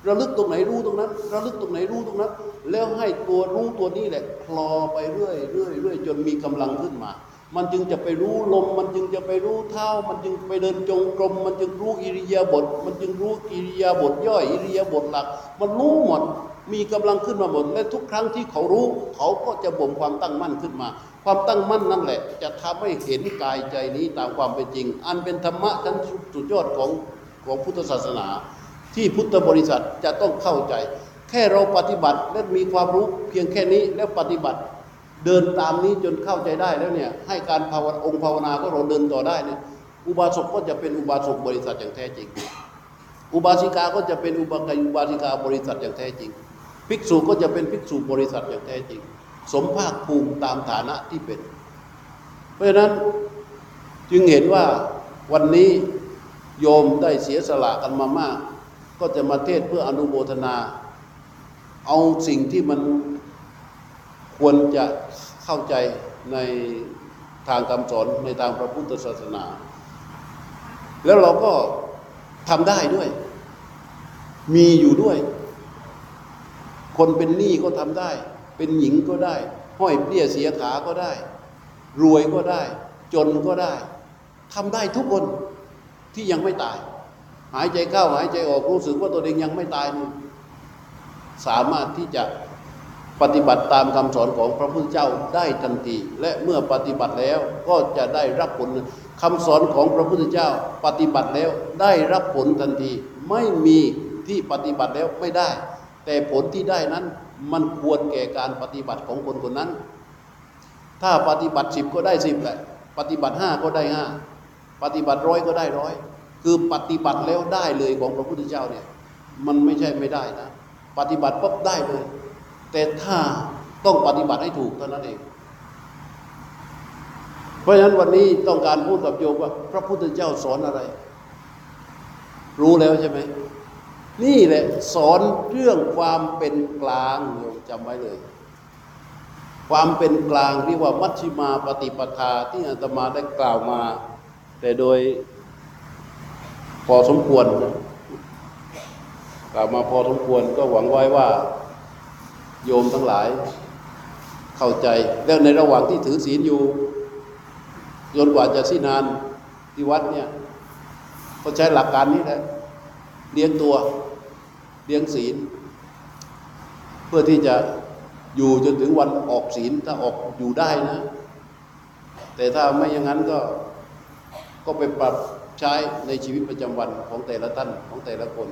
ระลึกตรงไหนรู้ตรงนั้น ระลึกตรงไหนรู้ตรงนั้น แล้วให้ตัวรู้ตัวนี้แหละคลอไปเรื่อยเรื่อยเรื่อยจนมีกำลังขึ้นมา มันจึงจะไปรู้ลม มันจึงจะไปรู้เท้า มันจึงไปเดินจงกรม มันจึงรู้อิริยาบถ มันจึงรู้อิริยาบถย่อยอิริยาบถหลัก มันรู้หมด มีกำลังขึ้นมาหมด และทุกครั้งที่เขารู้ เขาก็จะบ่มความตั้งมั่นขึ้นมา ความตั้งมั่นนั่นแหละ จะทำให้เห็นกายใจนี้ตามความเป็นจริง อันเป็นธรรมะชั้นสุดยอดของของพุทธศาสนา ที่พุทธบริษัทจะต้องเข้าใจ แค่เราปฏิบัติและมีความรู้เพียงแค่นี้แล้วปฏิบัติ เดินตามนี้จนเข้าใจได้แล้วเนี่ยให้การภาวนาองค์ภาวนาก็เราเดินต่อได้เนี่ยอุบาสกก็จะเป็นอุบาสกบริษัทอย่างแท้จริง อุบาสิกาก็จะเป็นอุบาสกอุบาสิกาบริษัทอย่างแท้จริง ภิกษุก็จะเป็นภิกษุบริษัทอย่างแท้จริง สมภาคภูมิตามฐานะที่เป็น เพราะฉะนั้นจึงเห็นว่าวันนี้โยมได้เสียสละกันมามาก ก็จะมาเทศเพื่ออนุโมทนา เอาสิ่งที่มัน ควรจะเข้าใจในทางคำสอนในทางพระพุทธศาสนา แล้วเราก็ทำได้ด้วย มีอยู่ด้วย คนเป็นหนี้ก็ทำได้ เป็นหญิงก็ได้ ห้อยเปรี้ยเสียขาก็ได้ รวยก็ได้ จนก็ได้ทำได้ทุกคนที่ยังไม่ตาย หายใจเข้าหายใจออกรู้สึกว่าตัวเองยังไม่ตายนี่สามารถที่จะ ปฏิบัติตามคำสอนของพระพุทธเจ้าได้ทันที และเมื่อปฏิบัติแล้วก็จะได้รับผลคำสอนของพระพุทธเจ้า ปฏิบัติแล้วได้รับผลทันที ไม่มีที่ปฏิบัติแล้วไม่ได้ แต่ผลที่ได้นั้นมันควรแก่การปฏิบัติของคนคนนั้น ถ้าปฏิบัติสิบก็ได้สิบแหละปฏิบัติห้าก็ได้ห้าปฏิบัติร้อยก็ได้ร้อยคือปฏิบัติแล้วได้เลยของพระพุทธเจ้าเนี่ยมันไม่ใช่ไม่ได้นะ ปฏิบัติปุ๊บได้เลย แต่ถ้าต้องปฏิบัติให้ถูกเท่านั้นเอง เพราะฉะนั้นวันนี้ต้องการพูดกับโยมว่า พระพุทธเจ้าสอนอะไร รู้แล้วใช่ไหม นี่แหละสอนเรื่องความเป็นกลางโยมจำไว้เลย ความเป็นกลางที่ว่ามัชฌิมาปฏิปทาที่อาตมาได้กล่าวมา แต่โดยพอสมควรกล่าวมาพอสมควรก็หวังไว้ว่า โยมทั้งหลาย เข้าใจแล้วในระหว่างที่ถือศีลอยู่จนกว่าจะสิ้นนานที่วัดเนี่ยก็ใช้หลักการนี้แหละเลี้ยงตัวเลี้ยงศีล เพื่อที่จะอยู่จนถึงวันออกศีลถ้าออกอยู่ได้นะ แต่ถ้าไม่อย่างนั้นก็ก็ไปปรับใช้ในชีวิตประจำวันของแต่ละท่านของแต่ละคน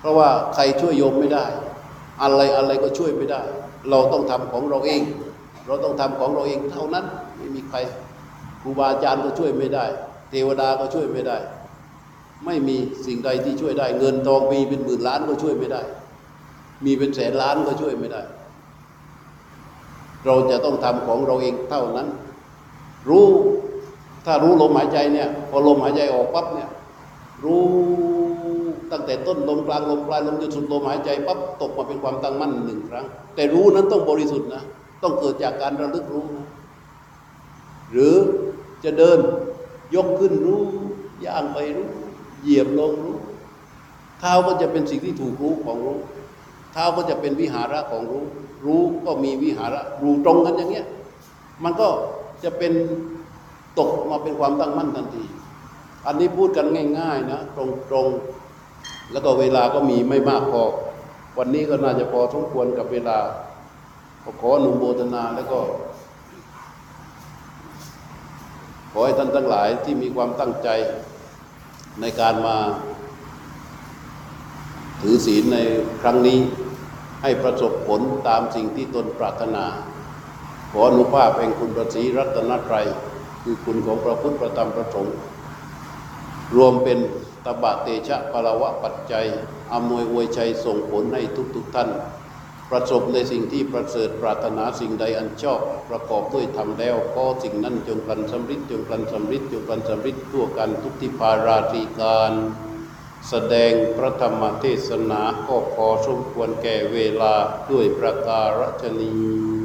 เพราะว่าใครช่วยโยมไม่ได้ อะไรอะไรก็ช่วยไม่ได้ เราต้องทำของเราเอง เราต้องทำของเราเองเท่านั้นไม่มีใครครูบาอาจารย์ก็ช่วยไม่ได้ เทวดาก็ช่วยไม่ได้ ไม่มีสิ่งใดที่ช่วยได้ เงินทองมีเป็นหมื่นล้านก็ช่วยไม่ได้ มีเป็นแสนล้านก็ช่วยไม่ได้ เราจะต้องทำของเราเองเท่านั้น รู้ถ้ารู้ลมหายใจเนี่ยพอลมหายใจออกปั๊บเนี่ยรู้ ตั้งแต่ต้นลมกลางลมปลายลมจนสุดลมหายใจปั๊บตกมาเป็นความตั้งมั่นหนึ่งครั้ง แต่รู้นั้นต้องบริสุทธิ์นะ ต้องเกิดจากการระลึกรู้นะหรือจะเดินยกขึ้นรู้ย่างไปรู้ เหยียบลงรู้เท้าก็จะเป็นสิ่งที่ถูกรู้ของรู้เท้าก็จะเป็นวิหาระของรู้ รู้ก็มีวิหาระรู้ตรงกันอย่างเงี้ยมันก็จะเป็นตกมาเป็นความตั้งมั่นทันที อันนี้พูดกันง่าย ๆ นะ ตรงๆ แล้วก็เวลาก็มีไม่มากพอ วันนี้ก็น่าจะพอสมควรกับเวลาขออนุโมทนาแล้วก็ ขอให้ท่านทั้งหลายที่มีความตั้งใจในการมา ถือศีลในครั้งนี้ ให้ประสบผลตามสิ่งที่ตนปรารถนา ขออนุภาพแห่งคุณประสีรัตนตรัยคือคุณของพระพุทธประธรรมประสงค์รวมเป็น ตบะเตชะพลวะปัจจัยอำนวยอวยชัยส่งผลให้ทุกๆทท่าน ประสบในสิ่งที่ประเสริฐปรารถนาสิ่งใดอันชอบ ประกอบด้วยธรรมแล้วก็สิ่งนั้นจงพลันสำริดจงพลันสำริดจงพลันสำริดทั่วกันทุกที่พาราตรีการ แสดงพระธรรมเทศนาก็พอสมควรแก่เวลาด้วยประการฉนี้